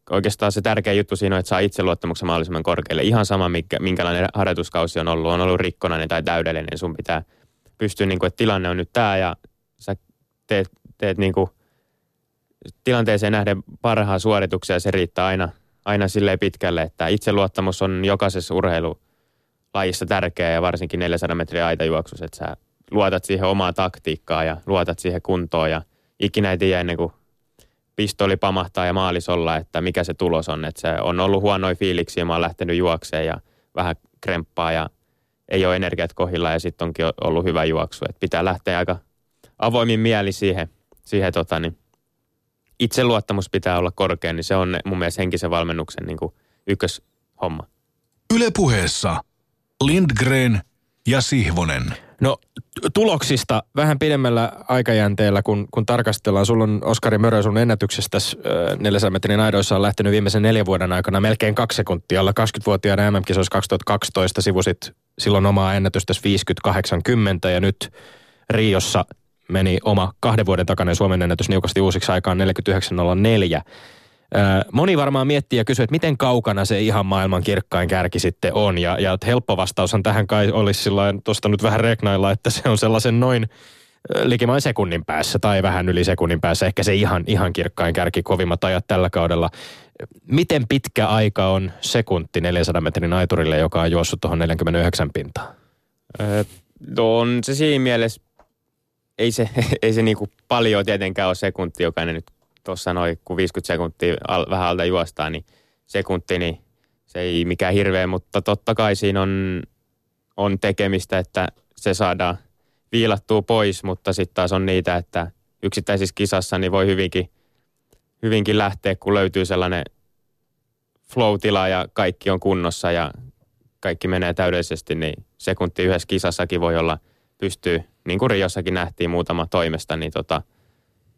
oikeastaan se tärkeä juttu siinä on, että saa itseluottamuksen mahdollisimman korkealle. Ihan sama, mikä, minkälainen harjoituskausi on ollut, on ollut rikkonainen tai täydellinen, niin sun pitää pystyä, niin kuin, että tilanne on nyt tämä ja sä teet, teet niin tilanteeseen nähden parhaa suorituksia ja se riittää aina, aina silleen pitkälle, että itseluottamus on jokaisessa urheilulajissa tärkeä ja varsinkin 400 metriä aitajuoksussa, että sä luotat siihen omaa taktiikkaa ja luotat siihen kuntoon ja ikinä ei tiedä ennen kuin pistoli pamahtaa ja maalis olla, että mikä se tulos on. Että se on ollut huonoja fiiliksiä, mä oon lähtenyt juokseen ja vähän kremppaa ja ei ole energiat kohilla ja sitten onkin ollut hyvä juoksu. Että pitää lähteä aika avoimin mieli siihen, siihen tota, niin itseluottamus pitää olla korkea, niin se on mun mielestä henkisen valmennuksen niin ykköshomma. Ylepuheessa Lindgren ja Sihvonen. No tuloksista vähän pidemmällä aikajänteellä, kun, kun tarkastellaan. Sulla on Oskari Mörö sun ennätyksestä 400 metrin aidoissa on lähtenyt viimeisen neljän vuoden aikana melkein kaksi sekuntia. Alla 20-vuotiaana MM-kisoissa 2012 sivusit silloin omaa ennätystä 50-80 ja nyt Riossa meni oma kahden vuoden takainen Suomen ennätys niukasti uusiksi aikaan 49.04. Moni varmaan miettii ja kysyy, että miten kaukana se ihan maailman kirkkain kärki sitten on. Ja, ja helppo vastaushan tähän kai olisi sillä tuosta nyt vähän reknailla, että se on sellaisen noin likimain sekunnin päässä tai vähän yli sekunnin päässä. Ehkä se ihan, ihan kirkkain kärki, kovimmat ajat tällä kaudella. Miten pitkä aika on sekunti 400 metrin aiturille, joka on juossut tuohon 49 pintaan? Öö, on se siinä mielessä, ei se, (laughs) ei se niinku paljon tietenkään ole sekunti, jokainen nyt tuossa noin, kun 50 sekuntia al, vähän alta juostaa, niin sekunti, niin se ei mikään hirveä, mutta totta kai siinä on, on tekemistä, että se saadaan viilattua pois, mutta sitten taas on niitä, että yksittäisissä kisassa niin voi hyvinkin, hyvinkin lähteä, kun löytyy sellainen flow-tila ja kaikki on kunnossa ja kaikki menee täydellisesti, niin sekunti yhdessä kisassakin voi olla, pystyy, niin kuin Riossakin nähtiin muutama toimesta, niin tota –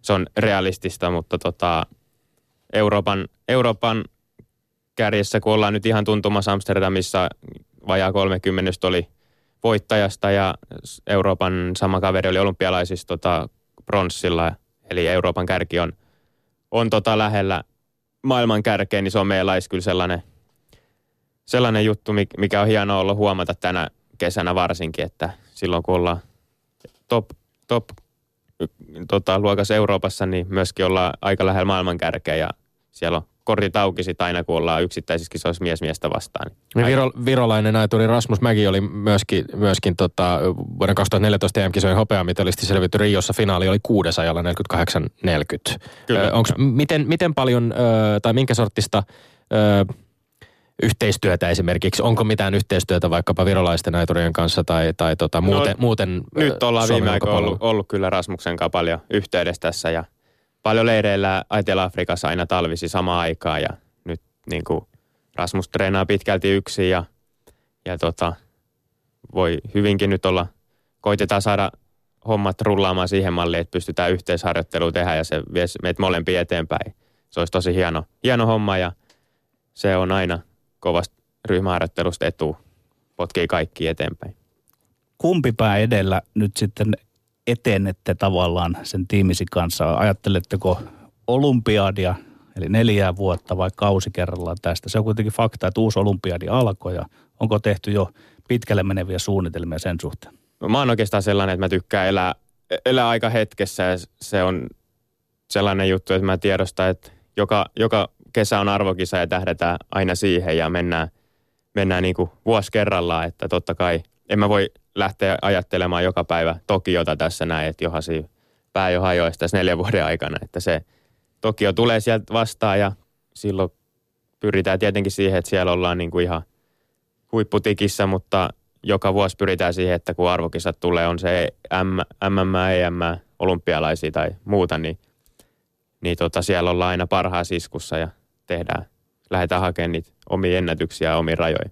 se on realistista, mutta tota, Euroopan, Euroopan kärjessä, kun ollaan nyt ihan tuntumassa Amsterdamissa, vajaa 30 oli voittajasta ja Euroopan sama kaveri oli olympialaisissa tota, pronssilla, eli Euroopan kärki on, on tota lähellä maailman kärkeä, niin se on meillä kyllä sellainen, sellainen juttu, mikä on hienoa olla huomata tänä kesänä varsinkin, että silloin kun ollaan top, top tota, luokas Euroopassa, niin myöskin ollaan aika lähellä maailman kärkeä ja siellä on kortit auki sit aina, kun ollaan yksittäisissä kisoissa mies miestä vastaan. Niin Viro, virolainen aituri Rasmus Mäki oli myöskin, myöskin tota, vuoden 2014 EM-kisojen hopeamitalisti selvitty Riossa. Finaali oli kuudesajalla 48-40. Onko, miten, miten paljon tai minkä sortista yhteistyötä esimerkiksi? Onko mitään yhteistyötä vaikkapa virolaisten aiturien kanssa tai, tai tota, muuten, no, muuten Nyt ollaan Suomen viime aikoina ollut, ollut kyllä Rasmuksen kanssa paljon yhteydessä tässä ja paljon leireillä Etelä-Afrikassa aina talvisi samaan aikaan ja nyt niin kuin Rasmus treenaa pitkälti yksin ja, ja tota, voi hyvinkin nyt olla, koitetaan saada hommat rullaamaan siihen malliin, että pystytään yhteisharjoittelua tehdä ja se vie meitä molempia eteenpäin. Se olisi tosi hieno, hieno homma ja se on aina kovasta ryhmäharjoittelusta etu, potkii kaikki eteenpäin. Kumpi pää edellä nyt sitten etenette tavallaan sen tiimisi kanssa? Ajatteletteko olympiadia, eli neljää vuotta vai kausi kerrallaan tästä? Se on kuitenkin fakta, että uusi olympiadi alkoi ja onko tehty jo pitkälle meneviä suunnitelmia sen suhteen? No, mä oon oikeastaan sellainen, että mä tykkään elää, elää aika hetkessä ja se on sellainen juttu, että mä tiedostan, että joka, joka kesä on arvokisa ja tähdetään aina siihen ja mennään, mennään niin kuin vuosi kerrallaan, että totta kai en mä voi lähteä ajattelemaan joka päivä Tokiota tässä näin, että johasi pää jo hajoisi tässä neljän vuoden aikana, että se Tokio tulee sieltä vastaan ja silloin pyritään tietenkin siihen, että siellä ollaan niin kuin ihan huipputikissä, mutta joka vuosi pyritään siihen, että kun arvokisat tulee, on se MM, EM, olympialaisia tai muuta, niin, niin tota, siellä ollaan aina parhaassa iskussa ja tehdään, lähdetään hakemaan niitä omia ennätyksiä ja omia rajoja.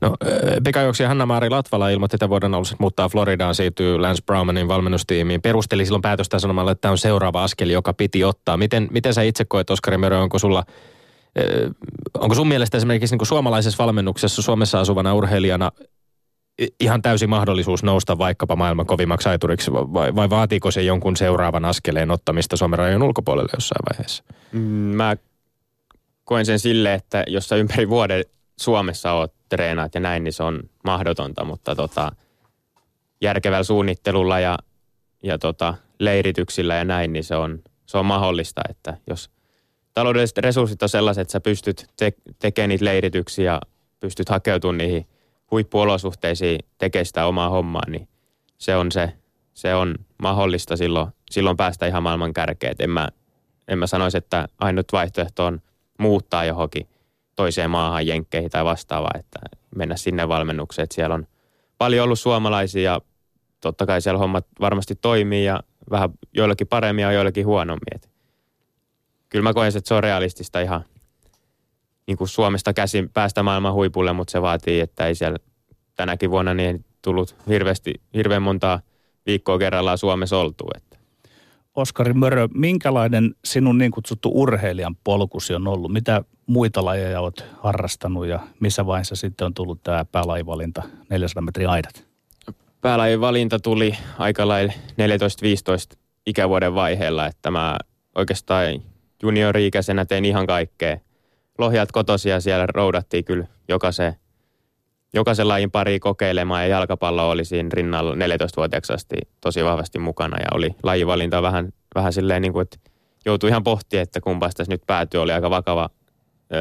No, pikajuoksija Hanna-Maari Latvala ilmoitti että vuoden alussa, muuttaa Floridaan, siirtyy Lance Browmanin valmennustiimiin. Perusteli silloin päätöstä sanomalla, että tämä on seuraava askel, joka piti ottaa. Miten, miten sä itse koet, Oskari Mörö, onko sulla onko sun mielestä esimerkiksi niin kuin suomalaisessa valmennuksessa Suomessa asuvana urheilijana ihan täysi mahdollisuus nousta vaikkapa maailman kovimmaksi aituriksi vai, vai vaatiiko se jonkun seuraavan askeleen ottamista Suomen rajojen ulkopuolelle jossain vaiheessa? Mm, mä koen sen sille, että jos sä ympäri vuoden Suomessa oot treenaat ja näin, niin se on mahdotonta, mutta tota, järkevällä suunnittelulla ja, ja tota, leirityksillä ja näin, niin se on, se on mahdollista, että jos taloudelliset resurssit on sellaiset, että sä pystyt te- tekemään niitä leirityksiä ja pystyt hakeutumaan niihin huippuolosuhteisiin tekemään sitä omaa hommaa, niin se on se, se on mahdollista silloin, silloin päästä ihan maailman kärkeen. En mä, en mä sanoisi, että ainut vaihtoehto on muuttaa johonkin toiseen maahan, jenkkeihin tai vastaavaa, että mennä sinne valmennukseen. Että siellä on paljon ollut suomalaisia ja totta kai siellä hommat varmasti toimii ja vähän joillakin paremmin ja joillakin huonommin. Et kyllä mä koen, että se on realistista ihan niin kuin Suomesta käsin päästä maailman huipulle, mutta se vaatii, että ei siellä tänäkin vuonna niin tullut hirveästi, hirveän montaa viikkoa kerrallaan Suomessa oltu. Että Oskari Mörö, minkälainen sinun niin kutsuttu urheilijan polkusi on ollut? Mitä muita lajeja olet harrastanut ja missä vaiheessa sitten on tullut tämä päälajivalinta 400 metrin aidat? Päälajivalinta tuli aika lailla 14-15 ikävuoden vaiheella, että mä oikeastaan juniori-ikäisenä tein ihan kaikkea. Lohjat kotosia siellä roudattiin kyllä jokaisen, jokaisen lajin pari kokeilemaan ja jalkapallo oli siinä rinnalla 14-vuotiaaksi asti tosi vahvasti mukana ja oli lajivalinta vähän, vähän silleen niin kuin, että joutui ihan pohtimaan, että kumpas tässä nyt päätyy, oli aika vakava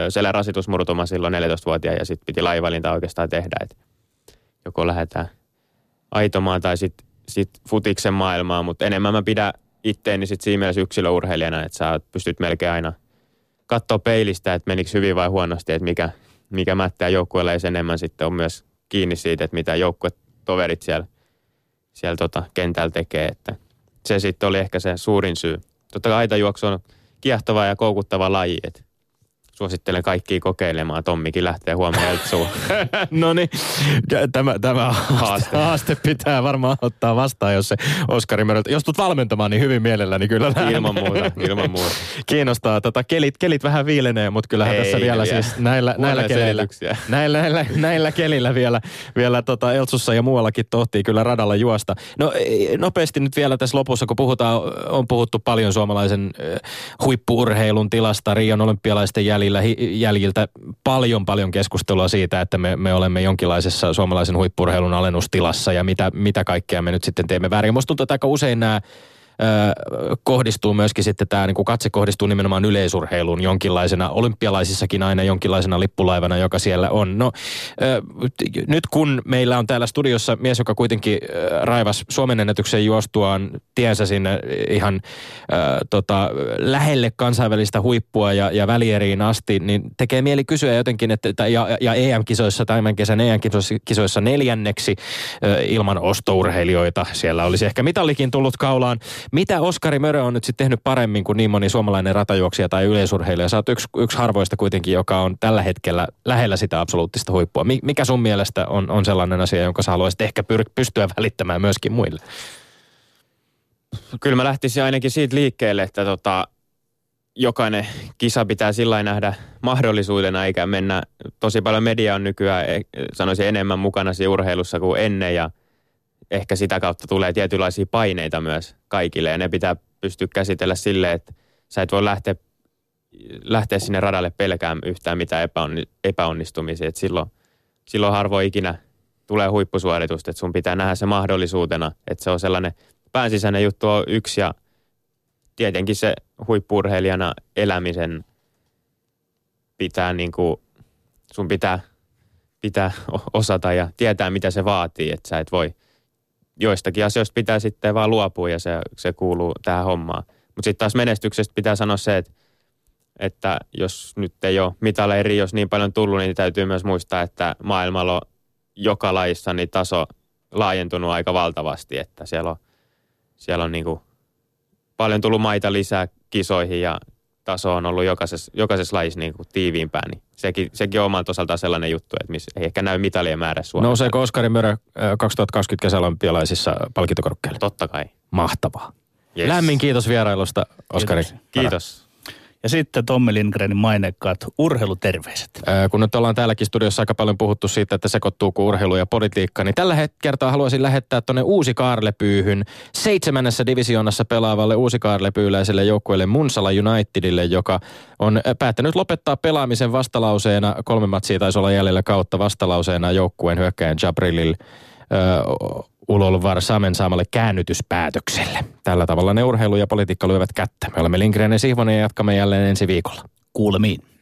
selän rasitusmurtuma silloin 14-vuotiaan ja sitten piti lajivalinta oikeastaan tehdä, että joko lähdetään aitomaan tai sitten sit futiksen maailmaan, mutta enemmän mä pidän itteeni sitten siinä mielessä yksilöurheilijana, että sä pystyt melkein aina katsoa peilistä, että menikö hyvin vai huonosti, että mikä, mikä mättää joukkueelle ja sen enemmän sitten on myös kiinni siitä, että mitä joukkuetoverit siellä, siellä tota kentällä tekee, että se sitten oli ehkä se suurin syy. Totta kai aitajuoksu on kiehtova ja koukuttava laji, että suosittelen kaikkia kokeilemaan. Tommikin lähtee huomenna (laughs) Eltsuun. (laughs) no niin, tämä, tämä haaste. haaste pitää varmaan ottaa vastaan, jos se Oskari Möröltä, jos tulet valmentamaan, niin hyvin mielelläni kyllä lähden. Ilman muuta, ilman muuta. (laughs) Kiinnostaa, tota, kelit, kelit vähän viilenee, mutta kyllähän Ei, tässä vielä, vielä. siis näillä, näillä kelillä, näillä, näillä, näillä, kelillä vielä, vielä tota Eltsussa ja muuallakin tohtii kyllä radalla juosta. No nopeasti nyt vielä tässä lopussa, kun puhutaan, on puhuttu paljon suomalaisen huippuurheilun tilasta, Rion olympialaisten jäljillä, jäljiltä paljon paljon keskustelua siitä, että me, me olemme jonkinlaisessa suomalaisen huippurheilun alennustilassa ja mitä, mitä kaikkea me nyt sitten teemme väärin. Musta tuntuu, että aika usein nämä kohdistuu myöskin sitten tämä, niin kuin katse kohdistuu nimenomaan yleisurheiluun jonkinlaisena, olympialaisissakin aina jonkinlaisena lippulaivana, joka siellä on. No nyt kun meillä on täällä studiossa mies, joka kuitenkin raivas Suomen ennätyksen juostuaan tiensä sinne ihan äh, tota, lähelle kansainvälistä huippua ja, ja välieriin asti, niin tekee mieli kysyä jotenkin, että ja, ja EM-kisoissa, tämän kesän EM-kisoissa neljänneksi äh, ilman ostourheilijoita, siellä olisi ehkä mitallikin tullut kaulaan. Mitä Oskari Mörö on nyt sitten tehnyt paremmin kuin niin moni suomalainen ratajuoksija tai yleisurheilija? Sä oot yksi, yksi harvoista kuitenkin, joka on tällä hetkellä lähellä sitä absoluuttista huippua. Mikä sun mielestä on, on sellainen asia, jonka sä haluaisit ehkä pyr- pystyä välittämään myöskin muille? Kyllä mä lähtisin ainakin siitä liikkeelle, että tota, jokainen kisa pitää sillä nähdä mahdollisuutena, eikä mennä, tosi paljon media on nykyään, e, sanoisin enemmän mukana siinä urheilussa kuin ennen, ja – ehkä sitä kautta tulee tietynlaisia paineita myös kaikille ja ne pitää pystyä käsitellä silleen, että sä et voi lähteä, lähteä sinne radalle pelkään yhtään mitään epäonni, epäonnistumisia. Et silloin, silloin harvoin ikinä tulee huippusuoritusta, että sun pitää nähdä se mahdollisuutena, että se on sellainen päänsisäinen juttu on yksi ja tietenkin se huippurheilijana elämisen pitää niin kuin, sun pitää, pitää osata ja tietää mitä se vaatii, että sä et voi – joistakin asioista pitää sitten vaan luopua ja se, se kuuluu tähän hommaan. Mutta sitten taas menestyksestä pitää sanoa se, että, että jos nyt ei ole mitaleiri, jos niin paljon tullut, niin täytyy myös muistaa, että maailmalla on joka lajissa niin taso laajentunut aika valtavasti, että siellä on, siellä on niin kuin paljon tullut maita lisää kisoihin ja taso on ollut jokaisessa, jokaisessa lajissa niin kuin tiiviimpää, niin sekin, sekin on omalta osaltaan sellainen juttu, että missä ei ehkä näy mitalien määrä Suomessa. Nouseeko Oskari Mörö 2020 kesäolympialaisissa palkintokorokkeelle? Totta kai. Mahtavaa. Yes. Lämmin kiitos vierailusta, Oskari. Kiitos. kiitos. Ja sitten Tommi Lindgrenin mainekkaat urheiluterveiset. Ää, kun nyt ollaan täälläkin studiossa aika paljon puhuttu siitä, että sekoittuuko urheilu ja politiikka, niin tällä kertaa haluaisin lähettää tuonne Uusi Kaarlepyyhyn seitsemännessä divisioonassa pelaavalle Uusi Kaarlepyyläiselle joukkueelle Munsala Unitedille, joka on päättänyt lopettaa pelaamisen vastalauseena, kolme matsia taisi olla jäljellä kautta vastalauseena joukkueen hyökkäjän Jabrilil Ulolvar Samen saamalle käännytyspäätökselle. Tällä tavalla ne urheilu ja politiikka lyövät kättä. Me olemme Lindgren ja Sihvonen ja jatkamme jälleen ensi viikolla. Kuulemiin.